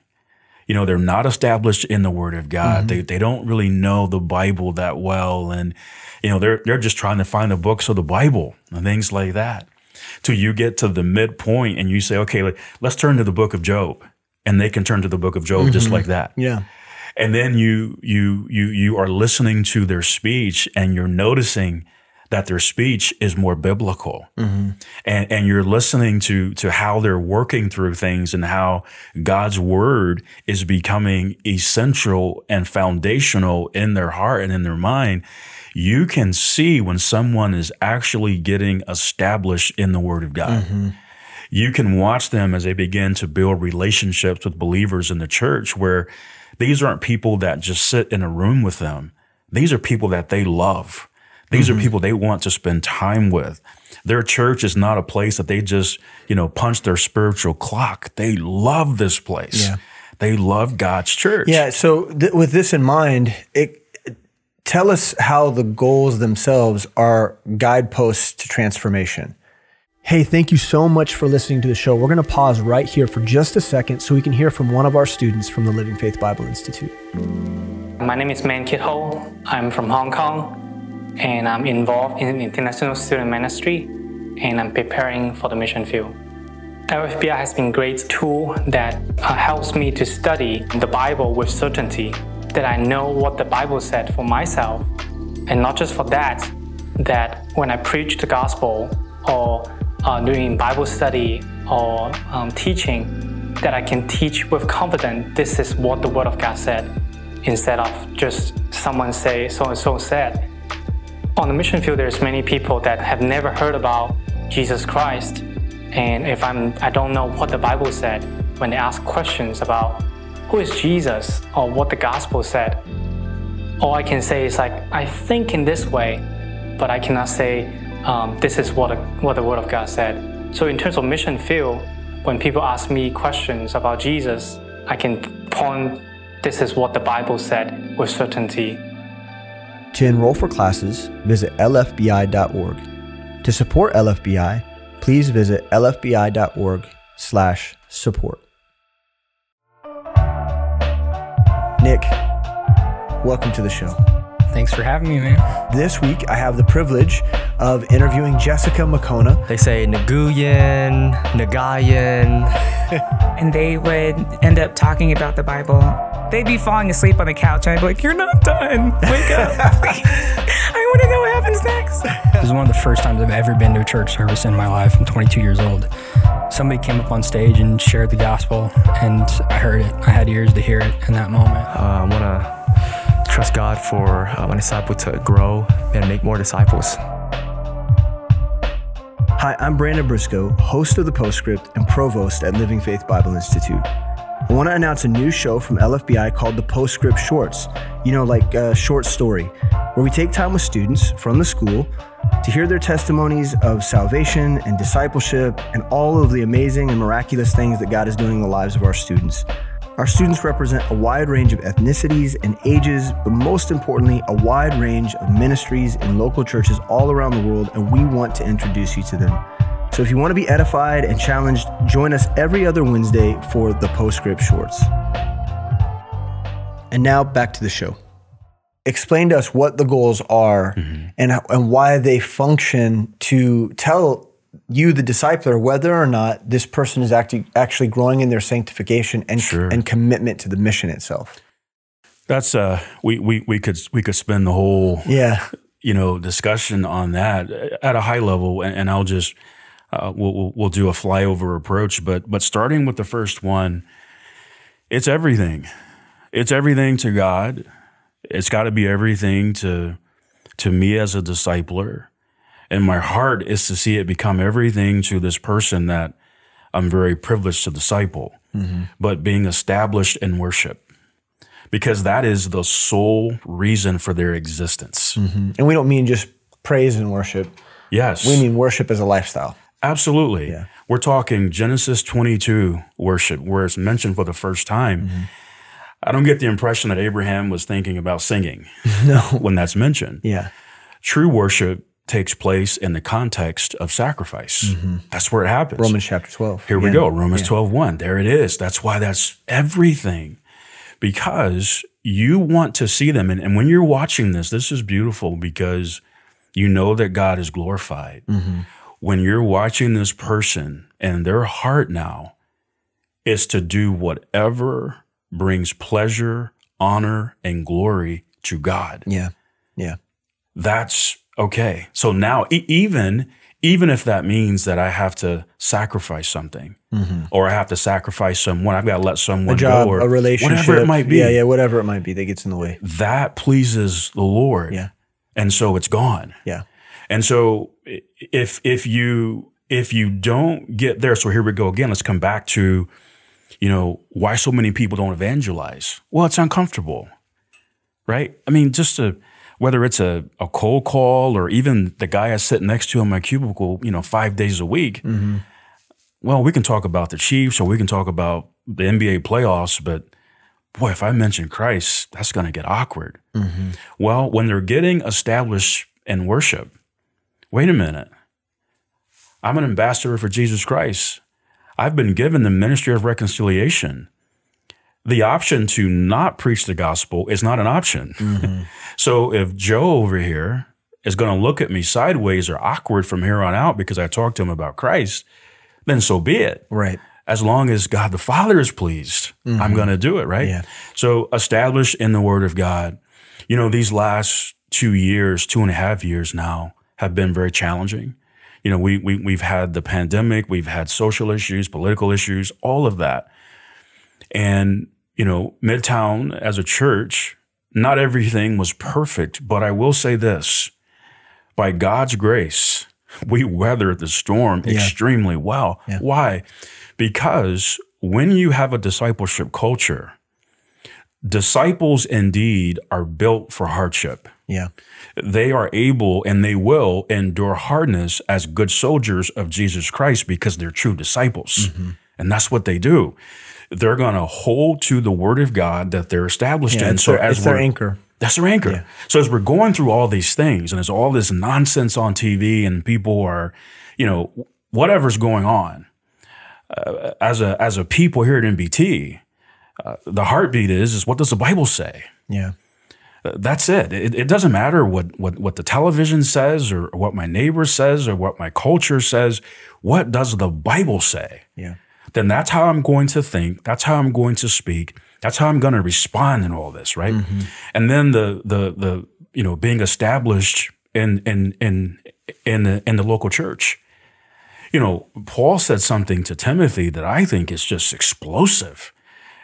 Speaker 2: You know, they're not established in the Word of God. Mm-hmm. They they don't really know the Bible that well, and you know they're they're just trying to find the books of the Bible and things like that. Till you get to the midpoint and you say, okay, let's turn to the Book of Job, and they can turn to the Book of Job mm-hmm. just like that.
Speaker 1: Yeah
Speaker 2: and then you you you you are listening to their speech and you're noticing that their speech is more biblical mm-hmm. and and you're listening to to how they're working through things and how God's word is becoming essential and foundational in their heart and in their mind you can see when someone is actually getting established in the word of God mm-hmm. you can watch them as they begin to build relationships with believers in the church where these aren't people that just sit in a room with them. These are people that they love. These mm-hmm. are people they want to spend time with. Their church is not a place that they just, you know, punch their spiritual clock. They love this place. Yeah. They love God's church.
Speaker 1: Yeah. So th- with this in mind, it, tell us how the goals themselves are guideposts to transformation. Hey, thank you so much for listening to the show. We're going to pause right here for just a second so we can hear from one of our students from the Living Faith Bible Institute.
Speaker 3: My name is Man Kit Ho. I'm from Hong Kong and I'm involved in international student ministry and I'm preparing for the mission field. LFBI has been a great tool that uh, helps me to study the Bible with certainty, that I know what the Bible said for myself, and not just for that, that when I preach the gospel or uh, doing Bible study or um, teaching that I can teach with confidence this is what the Word of God said instead of just someone say so and so said. On the mission field, there's many people that have never heard about Jesus Christ, and if I'm I don't know what the Bible said when they ask questions about who is Jesus or what the gospel said, all I can say is like I think in this way, but I cannot say um, this is what, what the Word of God said. So, in terms of mission field, when people ask me questions about Jesus, I can point, this is what the Bible said with certainty.
Speaker 1: To enroll for classes, visit lfbi.org. To support LFBI, please visit lfbi.org/slash support. Nick, welcome to the show.
Speaker 4: Thanks for having me, man.
Speaker 1: This week, I have the privilege of interviewing Jessica Makona.
Speaker 4: They say Naguyan, Nagayan.
Speaker 5: and they would end up talking about the Bible. They'd be falling asleep on the couch, and I'd be like, You're not done. Wake up, please. I want to know what happens next.
Speaker 4: This is one of the first times I've ever been to a church service in my life. I'm 22 years old. Somebody came up on stage and shared the gospel, and I heard it. I had ears to hear it in that moment.
Speaker 6: Uh, I want to trust God for uh, my disciple to grow and make more disciples.
Speaker 1: Hi, I'm Brandon Briscoe, host of the Postscript and provost at Living Faith Bible Institute. I want to announce a new show from LFBI called the Postscript Shorts. You know, like a short story, where we take time with students from the school to hear their testimonies of salvation and discipleship and all of the amazing and miraculous things that God is doing in the lives of our students. Our students represent a wide range of ethnicities and ages, but most importantly, a wide range of ministries in local churches all around the world, and we want to introduce you to them. So if you want to be edified and challenged, join us every other Wednesday for the Postscript Shorts. And now back to the show. Explain to us what the goals are mm-hmm. and, and why they function to tell you, the discipler, whether or not this person is actually actually growing in their sanctification and sure. and commitment to the mission itself.
Speaker 2: That's uh, we we we could we could spend the whole
Speaker 1: yeah
Speaker 2: you know discussion on that at a high level, and, and I'll just uh, we'll we'll do a flyover approach, but but starting with the first one, it's everything. It's everything to God. It's got to be everything to to me as a discipler. And my heart is to see it become everything to this person that I'm very privileged to disciple, mm-hmm. but being established in worship because that is the sole reason for their existence.
Speaker 1: Mm-hmm. And we don't mean just praise and worship.
Speaker 2: Yes.
Speaker 1: We mean worship as a lifestyle.
Speaker 2: Absolutely. Yeah. We're talking Genesis 22 worship, where it's mentioned for the first time. Mm-hmm. I don't get the impression that Abraham was thinking about singing
Speaker 1: No.
Speaker 2: when that's mentioned.
Speaker 1: Yeah.
Speaker 2: True worship takes place in the context of sacrifice. Mm-hmm. That's where it happens.
Speaker 1: Romans chapter 12.
Speaker 2: Here we go. Romans one. 12, 1. There it is. That's why that's everything. Because you want to see them. And, and when you're watching this, this is beautiful because you know that God is glorified. Mm-hmm. When you're watching this person and their heart now is to do whatever brings pleasure, honor, and glory to God
Speaker 1: Yeah. Yeah.
Speaker 2: that's okay. So now, e- even even if that means that I have to sacrifice something, mm-hmm. or I have to sacrifice someone, I've got to let someone
Speaker 1: A job,
Speaker 2: go, or
Speaker 1: a relationship.
Speaker 2: whatever it might be.
Speaker 1: Yeah. Yeah. Whatever it might be that gets in the way.
Speaker 2: That pleases the Lord.
Speaker 1: Yeah.
Speaker 2: and so it's gone.
Speaker 1: Yeah.
Speaker 2: And so if if you if you don't get there, so here we go again. Let's come back to, you know, why so many people don't evangelize. Well, it's uncomfortable, right? I mean, just to whether it's a, a cold call or even the guy I sit next to in my cubicle, you know, five days a week. Mm-hmm. Well, we can talk about the Chiefs or we can talk about the NBA playoffs, but boy, if I mention Christ, that's going to get awkward. Mm-hmm. Well, when they're getting established in worship, wait a minute. I'm an ambassador for Jesus Christ. I've been given the ministry of reconciliation. The option to not preach the gospel is not an option. Mm-hmm. so if Joe over here is going to look at me sideways or awkward from here on out because I talked to him about Christ, then so be it
Speaker 1: Right.
Speaker 2: as long as God the Father is pleased, I'm mm-hmm. going to do it, right?
Speaker 1: Yeah.
Speaker 2: So established in the Word of God. You know, these last two years, two and a half years now, have been very challenging. You know, we, we we've had the pandemic, we've had social issues, political issues, all of that, and you know, Midtown as a church, not everything was perfect, but I will say this: by God's grace, we weathered the storm extremely well.
Speaker 1: Yeah.
Speaker 2: Why? Because when you have a discipleship culture, disciples indeed are built for hardship.
Speaker 1: Yeah.
Speaker 2: They are able and they will endure hardness as good soldiers of Jesus Christ because they're true disciples.
Speaker 1: Mm-hmm.
Speaker 2: And that's what they do. They're going to hold to the word of God that they're established
Speaker 1: Yeah.
Speaker 2: in. So
Speaker 1: their,
Speaker 2: as
Speaker 1: their anchor.
Speaker 2: that's their anchor.
Speaker 1: Yeah.
Speaker 2: So as we're going through all these things and there's all this nonsense on TV and people are, you know, whatever's going on, uh, as a as a people here at MBT, uh, the heartbeat is is what does the Bible say?
Speaker 1: Yeah.
Speaker 2: Uh, That's it. it. It doesn't matter what what what the television says or what my neighbor says or what my culture says. What does the Bible say?
Speaker 1: Yeah.
Speaker 2: Then that's how I'm going to think. That's how I'm going to speak. That's how I'm going to respond in all this, right? Mm-hmm. And then the the the you know being established in in in in the in the local church. You know, Paul said something to Timothy that I think is just explosive.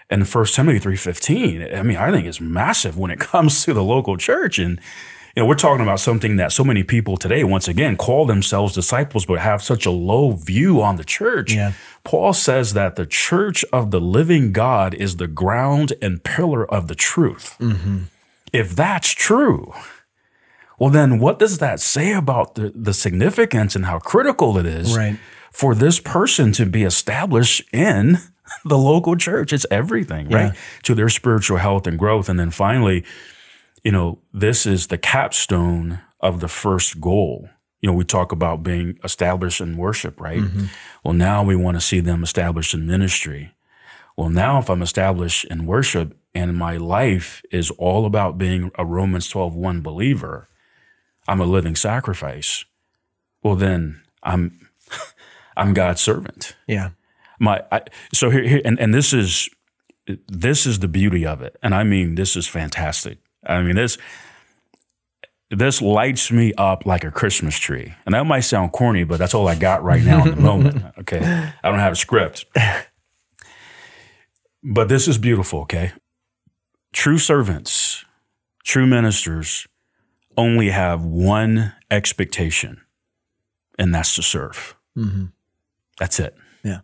Speaker 2: In 1 Timothy 3:15, I mean, I think it's massive when it comes to the local church and you know, we're talking about something that so many people today, once again, call themselves disciples, but have such a low view on the church.
Speaker 1: Yeah.
Speaker 2: Paul says that the church of the living God is the ground and pillar of the truth. Mm-hmm. If that's true, well, then what does that say about the, the significance and how critical it is
Speaker 1: Right.
Speaker 2: for this person to be established in the local church? It's everything, right? To their spiritual health and growth. And then finally, you know, this is the capstone of the first goal. You know, we talk about being established in worship, right? Mm-hmm. Well, now we want to see them established in ministry. Well, now if I'm established in worship and my life is all about being a Romans 12 1 believer, I'm a living sacrifice. Well, then I'm I'm God's servant
Speaker 1: Yeah.
Speaker 2: my I, so here, here and, and this is this is the beauty of it and i mean this is fantastic i mean this this lights me up like a christmas tree. And that might sound corny but that's all i got right now in the moment okay? I don't have a script. But this is beautiful okay? True servants true ministers only have one expectation and that's to serve. Mm-hmm. That's it.
Speaker 1: Yeah.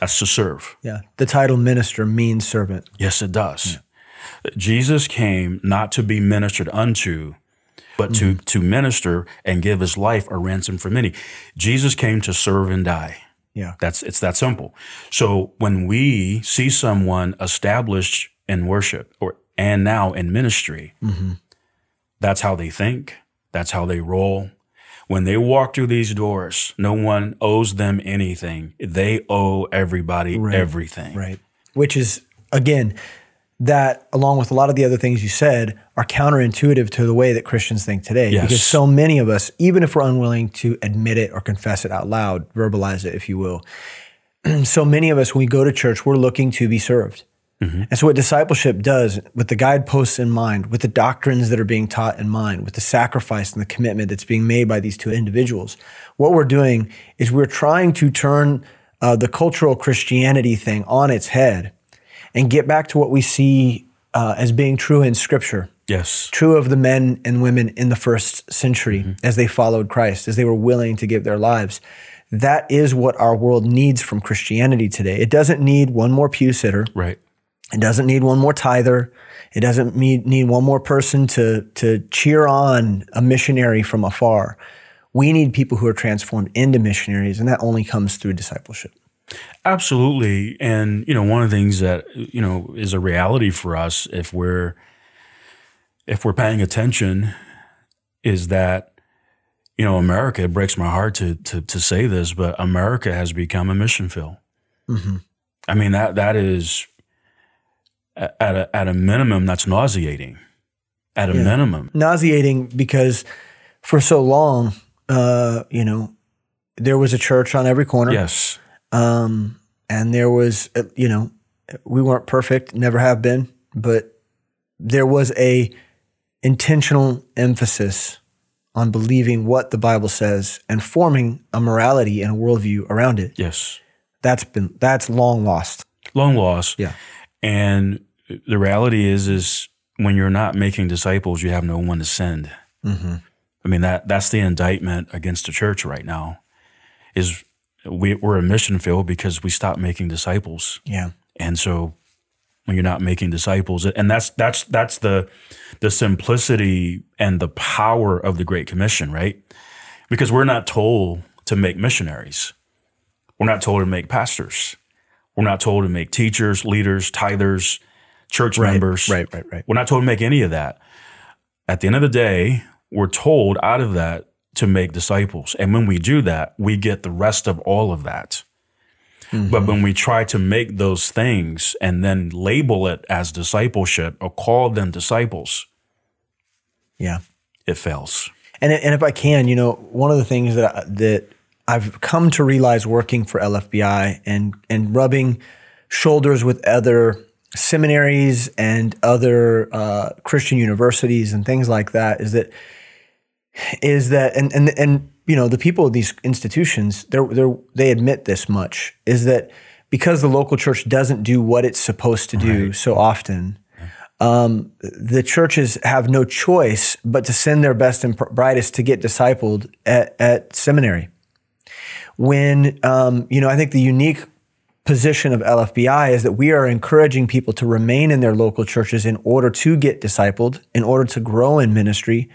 Speaker 2: that's to serve.
Speaker 1: Yeah. The title minister means servant.
Speaker 2: Yes, it does. Jesus came not to be ministered unto, but to mm-hmm. to minister and give his life a ransom for many. Jesus came to serve and die.
Speaker 1: Yeah.
Speaker 2: That's it's that simple. So when we see someone established in worship or and now in ministry. Mm-hmm. That's how they think. That's how they roll. When they walk through these doors, no one owes them anything. They owe everybody everything.
Speaker 1: Right. Which is, again, that along with a lot of the other things you said are counterintuitive to the way that Christians think today.
Speaker 2: Yes.
Speaker 1: Because so many of us, even if we're unwilling to admit it or confess it out loud, verbalize it, if you will, so many of us, when we go to church, we're looking to be served. And so, what discipleship does, with the guideposts in mind, with the doctrines that are being taught in mind, with the sacrifice and the commitment that's being made by these two individuals, what we're doing is we're trying to turn uh, the cultural Christianity thing on its head and get back to what we see uh, as being true in Scripture
Speaker 2: Yes.
Speaker 1: true of the men and women in the first century as they followed Christ, as they were willing to give their lives. That is what our world needs from Christianity today. It doesn't need one more pew sitter.
Speaker 2: Right.
Speaker 1: It doesn't need one more tither. It doesn't need, need one more person to, to cheer on a missionary from afar. We need people who are transformed into missionaries, and that only comes through discipleship.
Speaker 2: Absolutely. And, you know, one of the things that, you know, is a reality for us if we're if we're paying attention is that, you know, America, it breaks my heart to to to say this, but America has become a mission field. I mean, that that is at a at a minimum that's nauseating. At a minimum.
Speaker 1: nauseating because for so long, uh, you know, there was a church on every corner.
Speaker 2: Yes.
Speaker 1: Um, and there was, uh, you know, we weren't perfect, never have been, but there was a intentional emphasis on believing what the Bible says and forming a morality and a worldview around it.
Speaker 2: Yes.
Speaker 1: That's been that's long lost.
Speaker 2: Long lost.
Speaker 1: Yeah.
Speaker 2: And the reality is, is when you're not making disciples, you have no one to send. I mean that that's the indictment against the church right now. Is we, we're a mission field because we stopped making disciples,
Speaker 1: Yeah.
Speaker 2: and so when you're not making disciples, and that's that's that's the the simplicity and the power of the Great Commission, right? Because we're not told to make missionaries. We're not told to make pastors. We're not told to make teachers, leaders, tithers, church members.
Speaker 1: right, right, right.
Speaker 2: We're not told to make any of that. At the end of the day, we're told out of that to make disciples. And when we do that, we get the rest of all of that. But when we try to make those things and then label it as discipleship or call them disciples,
Speaker 1: Yeah.
Speaker 2: it fails.
Speaker 1: And and if I can, you know, one of the things that I, that I've come to realize working for LFBI and and rubbing shoulders with other seminaries and other uh, Christian universities and things like that is that is that and and and you know the people of these institutions they're, they're they admit this much is that because the local church doesn't do what it's supposed to do so often um, the churches have no choice but to send their best and brightest to get discipled at, at seminary. When, um, you know, I think the unique position of LFBI is that we are encouraging people to remain in their local churches in order to get discipled, in order to grow in ministry.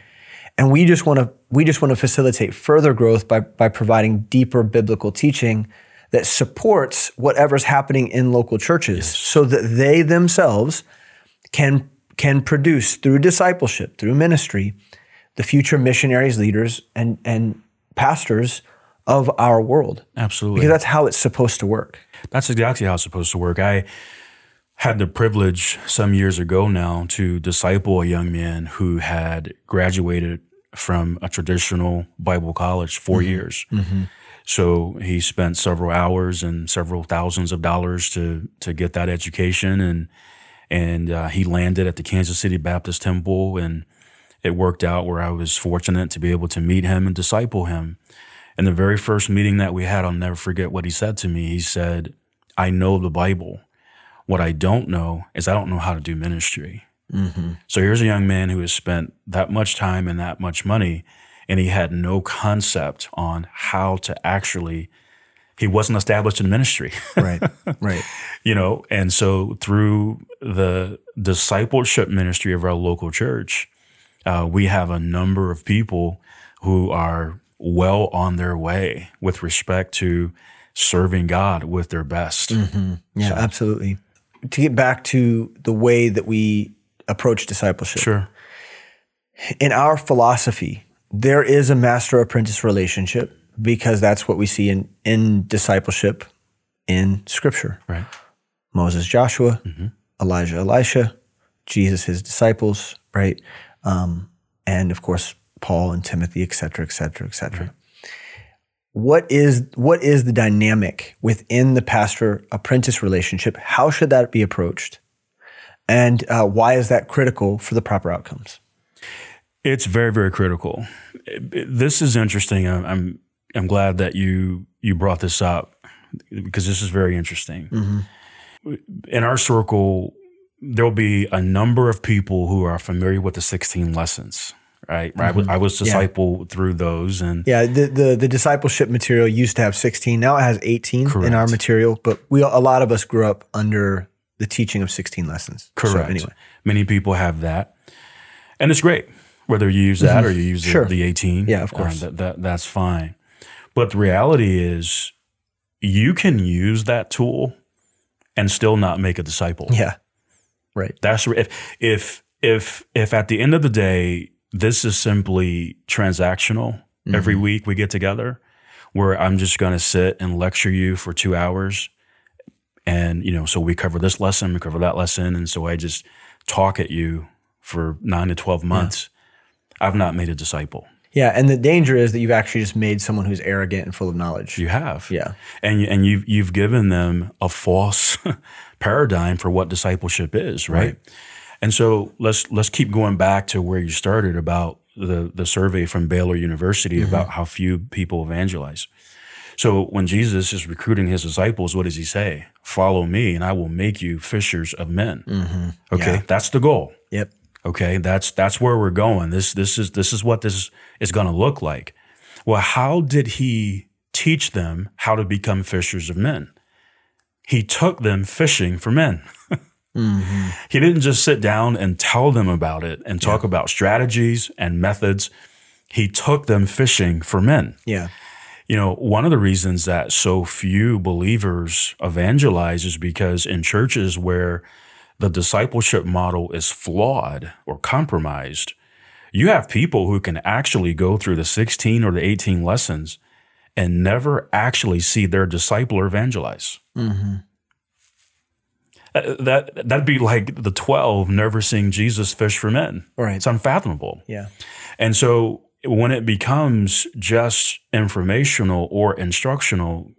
Speaker 1: And we just want to we just want to facilitate further growth by by providing deeper biblical teaching that supports whatever's happening in local churches so that they themselves can can produce through discipleship, through ministry, the future missionaries, leaders, and and pastors of our world.
Speaker 2: Absolutely.
Speaker 1: Because that's how it's supposed to work.
Speaker 2: That's exactly how it's supposed to work. I had the privilege some years ago now to disciple a young man who had graduated from a traditional Bible college 4 years. So he spent several hours and several thousands of dollars to to get that education, and and uh, he landed at the Kansas City Baptist Temple, and it worked out where I was fortunate to be able to meet him and disciple him. And the very first meeting that we had, I'll never forget what he said to me. He said, I know the Bible. What I don't know is I don't know how to do ministry. So here's a young man who has spent that much time and that much money, and he had no concept on how to actually, he wasn't established in ministry.
Speaker 1: Right. right.
Speaker 2: you know and so through the discipleship ministry of our local church uh, we have a number of people who are well on their way with respect to serving god with their best
Speaker 1: Yeah, absolutely. To get back to the way that we approach discipleship.
Speaker 2: Sure.
Speaker 1: In our philosophy, there is a master apprentice relationship because that's what we see in, in discipleship in scripture.
Speaker 2: Right.
Speaker 1: Moses, Joshua, Elijah, Elisha, Jesus, his disciples, right? Um, and of course, Paul and Timothy, et cetera, et cetera, et cetera. What is what is the dynamic within the pastor apprentice relationship? How should that be approached? And uh, why is that critical for the proper outcomes?
Speaker 2: It's very, very critical. This is interesting. I'm, I'm, glad that you you brought this up because this is very interesting. In our circle, there'll be a number of people who are familiar with the 16 lessons. Right, I was mm-hmm. I was discipled through those, and
Speaker 1: Yeah, the, the the discipleship material used to have 16. Now it has 18 in our material, but we a lot of us grew up under the teaching of 16 lessons. So
Speaker 2: Correct.
Speaker 1: anyway,
Speaker 2: Many people have that, and it's great whether you use that mm-hmm. or you use the-
Speaker 1: Sure.
Speaker 2: the, eighteen.
Speaker 1: Yeah, of course.
Speaker 2: Uh, that, that that's fine. But the reality is, you can use that tool and still not make a disciple.
Speaker 1: yeah, right.
Speaker 2: That's if if if if at the end of the day, this is simply transactional.
Speaker 1: Mm-hmm.
Speaker 2: Every week we get together, where I'm just going to sit and lecture you for two hours, and you know, so we cover this lesson, we cover that lesson, and so I just talk at you for nine to twelve months. I've not made a disciple.
Speaker 1: Yeah, and the danger is that you've actually just made someone who's arrogant and full of knowledge.
Speaker 2: You have,
Speaker 1: Yeah.
Speaker 2: and and you've you've given them a false paradigm for what discipleship is, right?
Speaker 1: Right.
Speaker 2: And so let's let's keep going back to where you started about the the survey from Baylor University mm-hmm. about how few people evangelize. So when Jesus is recruiting his disciples, what does he say? Follow me, and I will make you fishers of men. Mm-hmm. Okay,
Speaker 1: Yeah.
Speaker 2: that's the goal.
Speaker 1: Yep.
Speaker 2: Okay, that's that's where we're going. This this is this is what this is going to look like. Well, how did he teach them how to become fishers of men? He took them fishing for men. He didn't just sit down and tell them about it and talk about strategies and methods. He took them fishing for men.
Speaker 1: Yeah.
Speaker 2: You know, one of the reasons that so few believers evangelize is because in churches where the discipleship model is flawed or compromised, you have people who can actually go through the 16 or the 18 lessons and never actually see their discipler evangelize. Uh, That that'd be like the 12 never seeing Jesus fish for men.
Speaker 1: Right.
Speaker 2: It's unfathomable.
Speaker 1: Yeah.
Speaker 2: And so when it becomes just informational or instructional,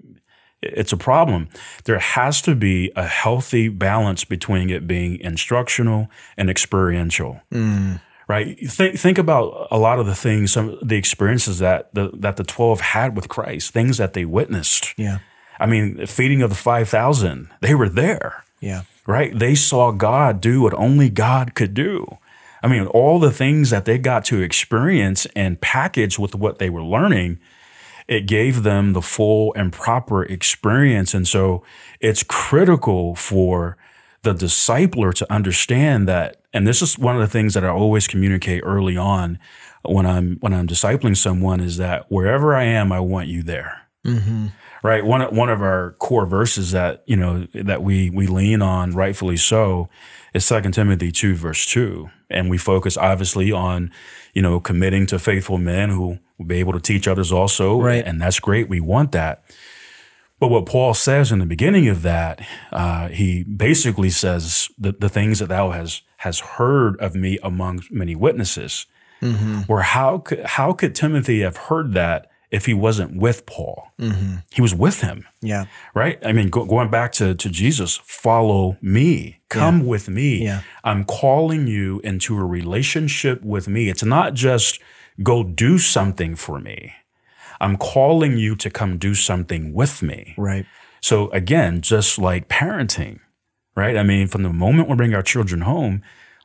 Speaker 2: it's a problem. There has to be a healthy balance between it being instructional and experiential. Mm. Right? Think think about a lot of the things, some the experiences that the that the twelve had with Christ, things that they witnessed.
Speaker 1: Yeah.
Speaker 2: I mean, feeding of the five thousand, they were there
Speaker 1: Yeah.
Speaker 2: right? They saw God do what only God could do. I mean, all the things that they got to experience and package with what they were learning, it gave them the full and proper experience. And so it's critical for the discipler to understand that. And this is one of the things that I always communicate early on when I'm when I'm discipling someone is that wherever I am, I want you there mm-hmm. Right? One of- one of our core verses that you know that we we lean on rightfully so is Second timothy 2 verse 2 and we focus obviously on you know committing to faithful men who will be able to teach others also
Speaker 1: Right.
Speaker 2: and that's great. We want that. But what paul says in the beginning of that uh, he basically says the, the things that thou has has heard of me among many witnesses. Where how could how could timothy have heard that if he wasn't with paul mm-hmm. he was with him
Speaker 1: Yeah.
Speaker 2: right? I mean, go, going back to, to Jesus, follow me, come with me.
Speaker 1: Yeah.
Speaker 2: I'm calling you into a relationship with me. It's not just go do something for me. I'm calling you to come do something with me.
Speaker 1: Right.
Speaker 2: So again, just like parenting, right? I mean, from the moment we bring our children home,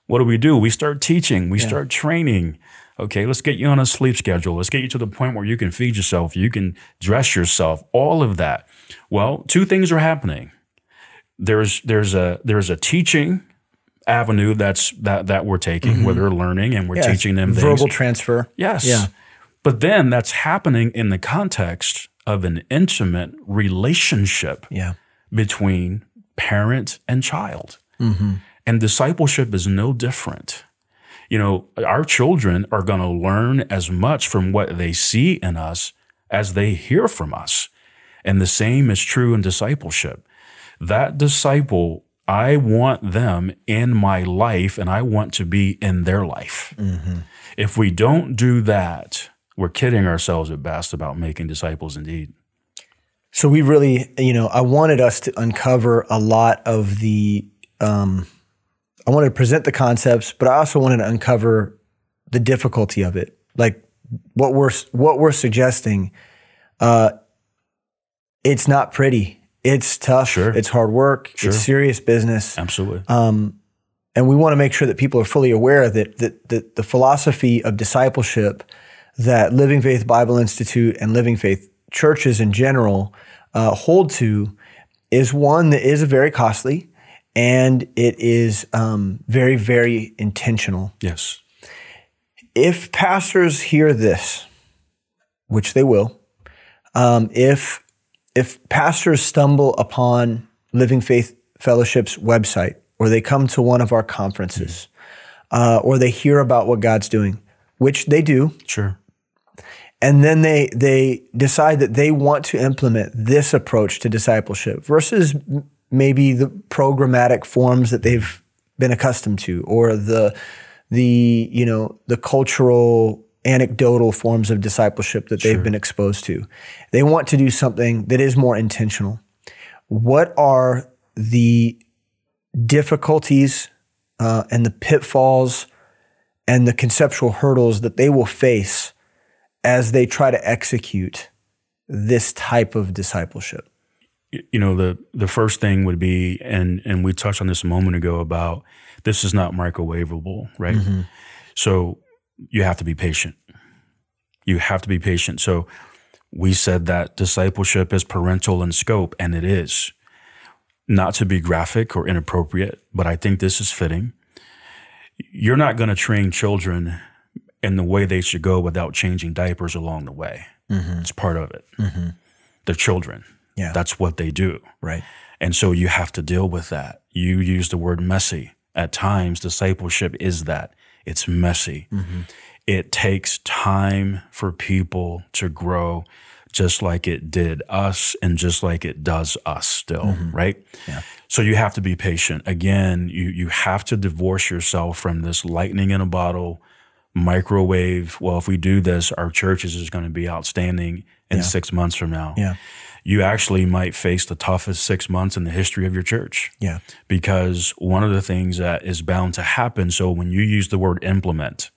Speaker 2: what do we do? We start teaching, we start training. Okay, let's get you on a sleep schedule. Let's get you to the point where you can feed yourself, you can dress yourself, all of that. Well, two things are happening. There's there's a there's a teaching avenue that's that that we're taking where mm-hmm. they're learning and we're
Speaker 1: Yeah.
Speaker 2: teaching them things.
Speaker 1: verbal transfer.
Speaker 2: Yes.
Speaker 1: Yeah.
Speaker 2: But then that's happening in the context of an intimate relationship
Speaker 1: Yeah.
Speaker 2: between parent and child. Mm-hmm. And discipleship is no different. You know, our children are going to learn as much from what they see in us as they hear from us. And the same is true in discipleship. That disciple, I want them in my life and I want to be in their life. If we don't do that, we're kidding ourselves at best about making disciples indeed.
Speaker 1: So we really, you know, I wanted us to uncover a lot of the. Um, I wanted to present the concepts, but I also wanted to uncover the difficulty of it, like what we're what we're suggesting. Uh, it's not pretty. It's tough.
Speaker 2: Sure.
Speaker 1: It's hard work.
Speaker 2: Sure.
Speaker 1: It's serious business.
Speaker 2: Absolutely.
Speaker 1: Um, and we want to make sure that people are fully aware that, that, that the philosophy of discipleship that Living Faith Bible Institute and Living Faith churches in general uh, hold to is one that is very costly and it is um, very, very intentional.
Speaker 2: yes.
Speaker 1: If pastors hear this, which they will, um, if if pastors stumble upon Living Faith Fellowship's website, or they come to one of our conferences, uh, or they hear about what God's doing, which they do,
Speaker 2: Sure.
Speaker 1: and then they they decide that they want to implement this approach to discipleship versus maybe the programmatic forms that they've been accustomed to, or the the you know the cultural anecdotal forms of discipleship that they've been exposed to. They want to do something that is more intentional. What are the difficulties uh, and the pitfalls and the conceptual hurdles that they will face as they try to execute this type of discipleship?
Speaker 2: You know, the the first thing would be, and and we touched on this a moment ago about this is not microwavable, right? Mm-hmm. So you have to be patient. You have to be patient. So we said that discipleship is parental in scope, and it is. Not to be graphic or inappropriate, but I think this is fitting. You're not going to train children in the way they should go without changing diapers along the way. Mm-hmm. It's part of it. Mm-hmm. They're children.
Speaker 1: Yeah.
Speaker 2: That's what they do.
Speaker 1: Right.
Speaker 2: And so you have to deal with that. You use the word messy. At times, discipleship is that it's messy. Mm-hmm. It takes time for people to grow, just like it did us and just like it does us still, mm-hmm. right?
Speaker 1: Yeah.
Speaker 2: So you have to be patient. Again, you, you have to divorce yourself from this lightning in a bottle microwave. Well, if we do this, our churches is going to be outstanding in
Speaker 1: Yeah.
Speaker 2: six months from now
Speaker 1: Yeah.
Speaker 2: You actually might face the toughest six months in the history of your church.
Speaker 1: Yeah.
Speaker 2: Because one of the things that is bound to happen, so when you use the word implement,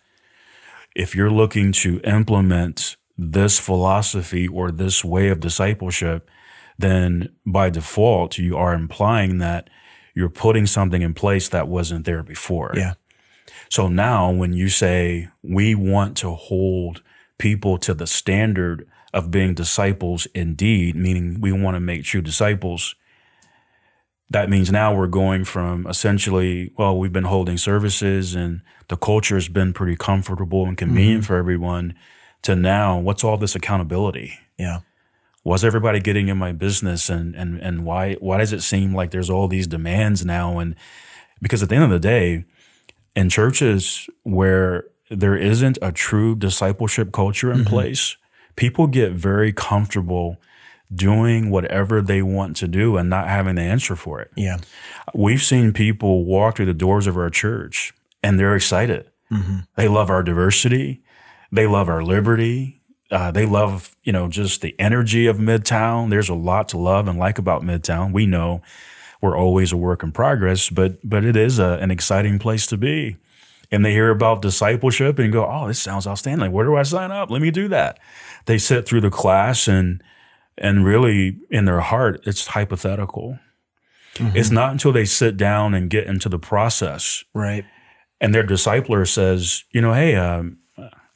Speaker 2: if you're looking to implement this philosophy or this way of discipleship, then by default, you are implying that you're putting something in place that wasn't there before.
Speaker 1: Yeah.
Speaker 2: So now when you say we want to hold people to the standard of being disciples indeed, meaning we want to make true disciples, that means now we're going from essentially, well, we've been holding services and the culture has been pretty comfortable and convenient mm-hmm. for everyone to now what's all this accountability?
Speaker 1: Yeah.
Speaker 2: was everybody getting in my business and and and why why does it seem like there's all these demands now and because at the end of the day in churches where there isn't a true discipleship culture in mm-hmm. place people get very comfortable doing whatever they want to do and not having the answer for it
Speaker 1: Yeah.
Speaker 2: we've seen people walk through the doors of our church and they're excited. They love our diversity. They love our liberty. Uh, they love, you know, just the energy of Midtown. There's a lot to love and like about Midtown. We know we're always a work in progress, but but it is a, an exciting place to be. And they hear about discipleship and go, "Oh, this sounds outstanding. Where do I sign up? Let me do that." They sit through the class and and really in their heart, it's hypothetical. It's not until they sit down and get into the process
Speaker 1: Right.
Speaker 2: and their discipler says, you know, hey, um,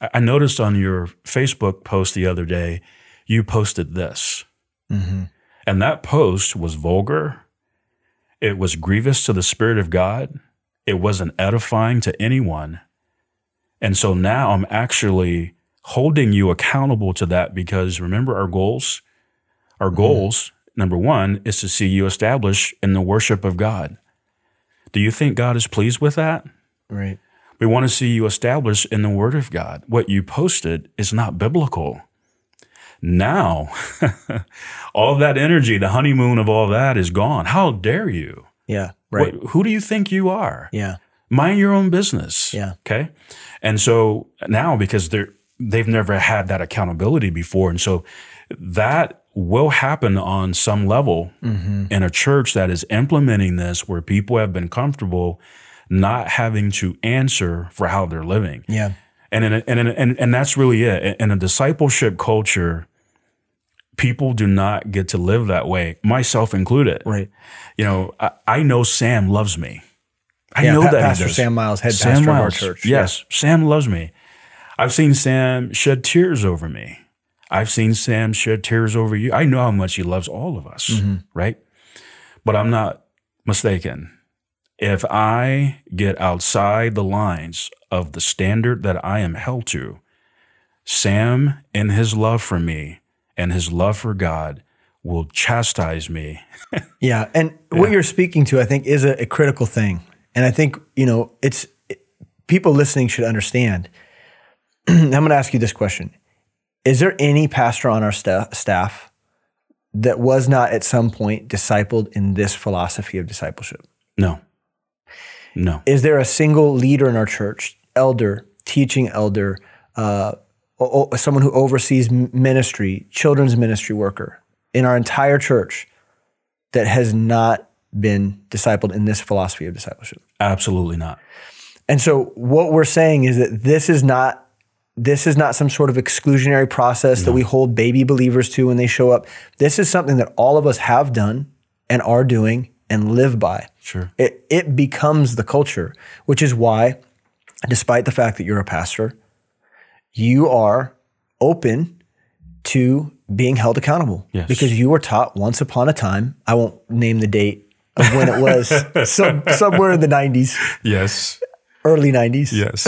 Speaker 2: I I noticed on your Facebook post the other day, you posted this. And that post was vulgar. It was grievous to the Spirit of God. It wasn't edifying to anyone. And so now I'm actually holding you accountable to that because remember our goals? Our mm-hmm. goals, number one, is to see you established in the worship of God. Do you think God is pleased with that?
Speaker 1: Right.
Speaker 2: We want to see you established in the Word of God. What you posted is not biblical. Now, all that energy, the honeymoon of all that is gone. How dare you?
Speaker 1: Yeah. Right.
Speaker 2: What, who do you think you are?
Speaker 1: yeah.
Speaker 2: Mind your own business.
Speaker 1: Yeah.
Speaker 2: Okay. And so now, because they're, they've never had that accountability before. And so that will happen on some level
Speaker 1: Mm-hmm.
Speaker 2: in a church that is implementing this where people have been comfortable not having to answer for how they're living.
Speaker 1: Yeah.
Speaker 2: And in a, and, in a, and and that's really it. In a discipleship culture, people do not get to live that way, myself included.
Speaker 1: Right.
Speaker 2: You know, I, I know Sam loves me. I
Speaker 1: Yeah,
Speaker 2: know
Speaker 1: Pa-
Speaker 2: that he
Speaker 1: Pastor. Sam Miles, head
Speaker 2: Sam
Speaker 1: pastor of our church.
Speaker 2: Yes, Sam loves me. I've seen Sam shed tears over me. I've seen Sam shed tears over you. I know how much he loves all of us,
Speaker 1: Mm-hmm.
Speaker 2: right? But I'm not mistaken. If I get outside the lines of the standard that I am held to, Sam, in his love for me and his love for God, will chastise me.
Speaker 1: Yeah, and what you're speaking to, I think, is a, a critical thing, and I think you know it's it- people listening should understand. I'm going to ask you this question: Is there any pastor on our sta- staff that was not at some point discipled in this philosophy of discipleship?
Speaker 2: No, no.
Speaker 1: Is there a single leader in our church, elder, teaching elder, uh, o- o- someone who oversees ministry, children's ministry worker in our entire church that has not been discipled in this philosophy of discipleship?
Speaker 2: Absolutely not.
Speaker 1: And so what we're saying is that this is not this is not some sort of exclusionary process that we hold baby believers to when they show up. This is something that all of us have done and are doing and live by.
Speaker 2: Sure.
Speaker 1: It it becomes the culture, which is why despite the fact that you're a pastor, you are open to being held accountable
Speaker 2: Yes.
Speaker 1: because you were taught once upon a time, I won't name the date of when it was, some, somewhere in the 90s,
Speaker 2: Yes.
Speaker 1: early 90s
Speaker 2: Yes.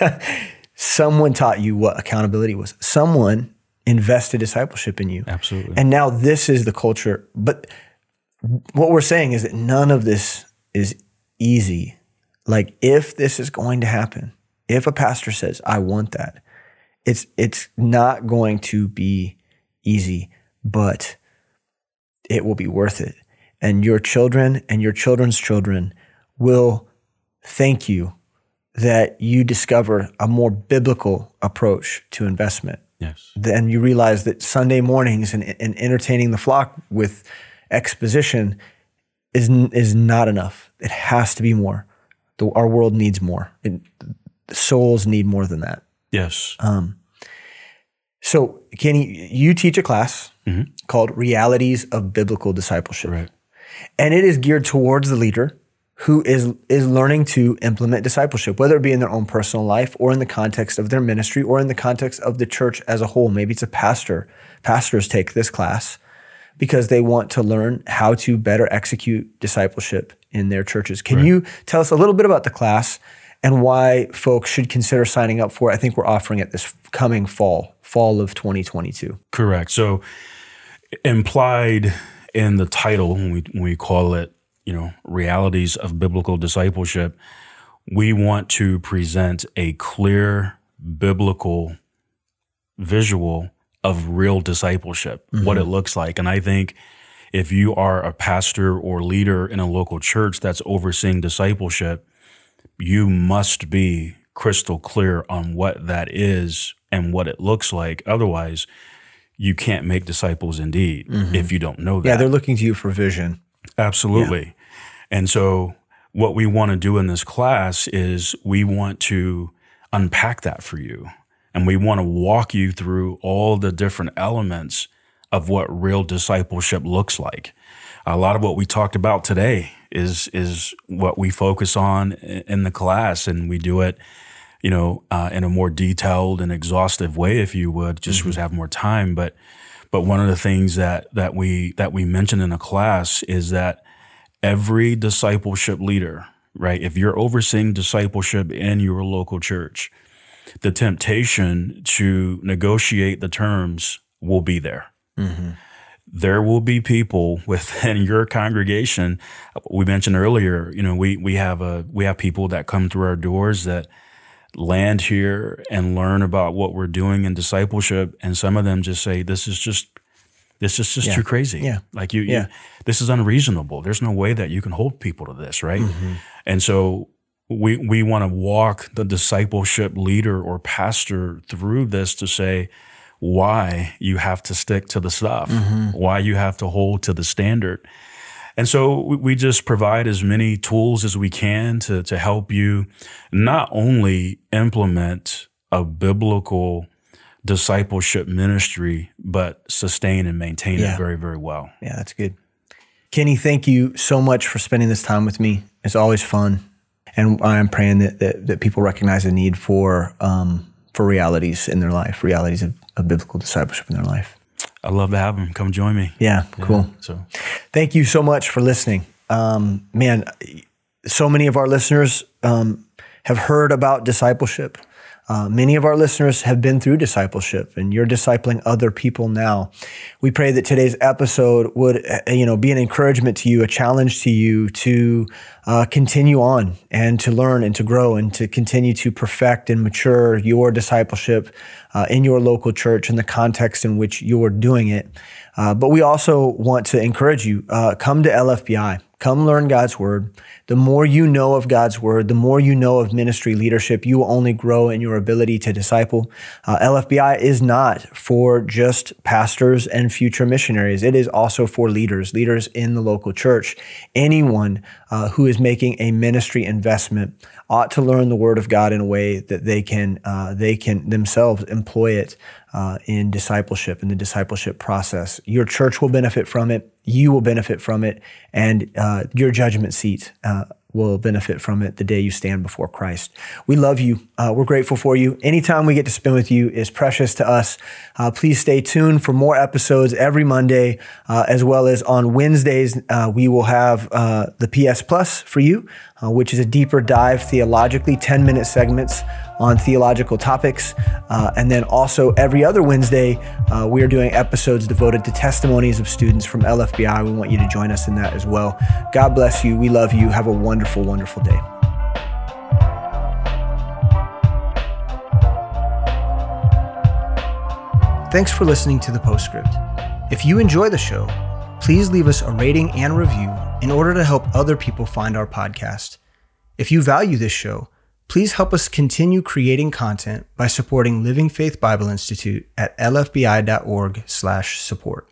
Speaker 1: someone taught you what accountability was. Someone invested discipleship in you.
Speaker 2: Absolutely.
Speaker 1: And now this is the culture. But what we're saying is that none of this is easy. Like if this is going to happen, if a pastor says, I want that, it's it's not going to be easy, but it will be worth it. And your children and your children's children will thank you that you discover a more biblical approach to investment.
Speaker 2: yes.
Speaker 1: Then you realize that Sunday mornings and, and entertaining the flock with exposition is is not enough. It has to be more. The, our world needs more. It, souls need more than that.
Speaker 2: Yes.
Speaker 1: Um, So, Kenny, you teach a class called Realities of Biblical Discipleship.
Speaker 2: Right.
Speaker 1: And it is geared towards the leader who is is learning to implement discipleship, whether it be in their own personal life or in the context of their ministry or in the context of the church as a whole. Maybe it's a pastor. Pastors take this class because they want to learn how to better execute discipleship in their churches. Can you tell us a little bit about the class and why folks should consider signing up for it? I think we're offering it this coming fall, fall of 2022.
Speaker 2: Correct. So implied in the title when we when we call it, you know, realities of biblical discipleship, we want to present a clear biblical visual of real discipleship, what it mm-hmm. looks like. And I think if you are a pastor or leader in a local church that's overseeing discipleship, you must be crystal clear on what that is and what it looks like. Otherwise, you can't make disciples indeed mm-hmm. if you don't know that.
Speaker 1: Yeah, they're looking to you for vision.
Speaker 2: Absolutely. And so, what we want to do in this class is we want to unpack that for you. And we want to walk you through all the different elements of what real discipleship looks like. A lot of what we talked about today is is what we focus on in the class, and we do it, you know, uh, in a more detailed and exhaustive way, if you would, just was have more time. But but one of the things that that we that we mentioned in the class is that every discipleship leader, right? If you're overseeing discipleship in your local church, the temptation to negotiate the terms will be there. Mm-hmm. there will be people within your congregation. We mentioned earlier, you know, we we have a we have people that come through our doors that land here and learn about what we're doing in discipleship, and some of them just say, "This is just." This is just
Speaker 1: Yeah.
Speaker 2: too crazy.
Speaker 1: Yeah.
Speaker 2: Like you,
Speaker 1: Yeah.
Speaker 2: you, this is unreasonable. There's no way that you can hold people to this, right?
Speaker 1: Mm-hmm.
Speaker 2: And so we we want to walk the discipleship leader or pastor through this to say why you have to stick to the stuff,
Speaker 1: Mm-hmm.
Speaker 2: why you have to hold to the standard. And so we, we just provide as many tools as we can to to help you not only implement a biblical discipleship ministry, but sustain and maintain
Speaker 1: Yeah.
Speaker 2: it very, very well.
Speaker 1: Yeah, that's good. Kenny, thank you so much for spending this time with me. It's always fun. And I'm praying that, that, that people recognize the need for, um, for realities in their life, realities of, of biblical discipleship in their life.
Speaker 2: I'd love to have them come join me.
Speaker 1: Yeah, cool.
Speaker 2: So
Speaker 1: Thank you so much for listening. Um, man, so many of our listeners um, have heard about discipleship. Uh, many of our listeners have been through discipleship, and you're discipling other people now. We pray that today's episode would, uh, you know, be an encouragement to you, a challenge to you to uh, continue on and to learn and to grow and to continue to perfect and mature your discipleship uh, in your local church in the context in which you're doing it. Uh, but we also want to encourage you uh, come to LFBI. Come learn God's word. The more you know of God's word, the more you know of ministry leadership, you will only grow in your ability to disciple. Uh, LFBI is not for just pastors and future missionaries. It is also for leaders, leaders in the local church. Anyone uh, who is making a ministry investment ought to learn the word of God in a way that they can uh, they can themselves employ it uh, in discipleship in the discipleship process. Your church will benefit from it. You will benefit from it, and uh, your judgment seat uh, will benefit from it the day you stand before Christ. We love you. Uh, we're grateful for you. Anytime we get to spend with you is precious to us. Uh, please stay tuned for more episodes every Monday, as well as on Wednesdays. We will have the PS Plus for you, uh, which is a deeper dive theologically, 10 minute segments on theological topics. Uh, and then also every other Wednesday, uh, we are doing episodes devoted to testimonies of students from LFBI. We want you to join us in that as well. God bless you. We love you. Have a wonderful, wonderful day. Thanks for listening to the Postscript. If you enjoy the show, please leave us a rating and review in order to help other people find our podcast. If you value this show, please help us continue creating content by supporting Living Faith Bible Institute at lfbi.org/support.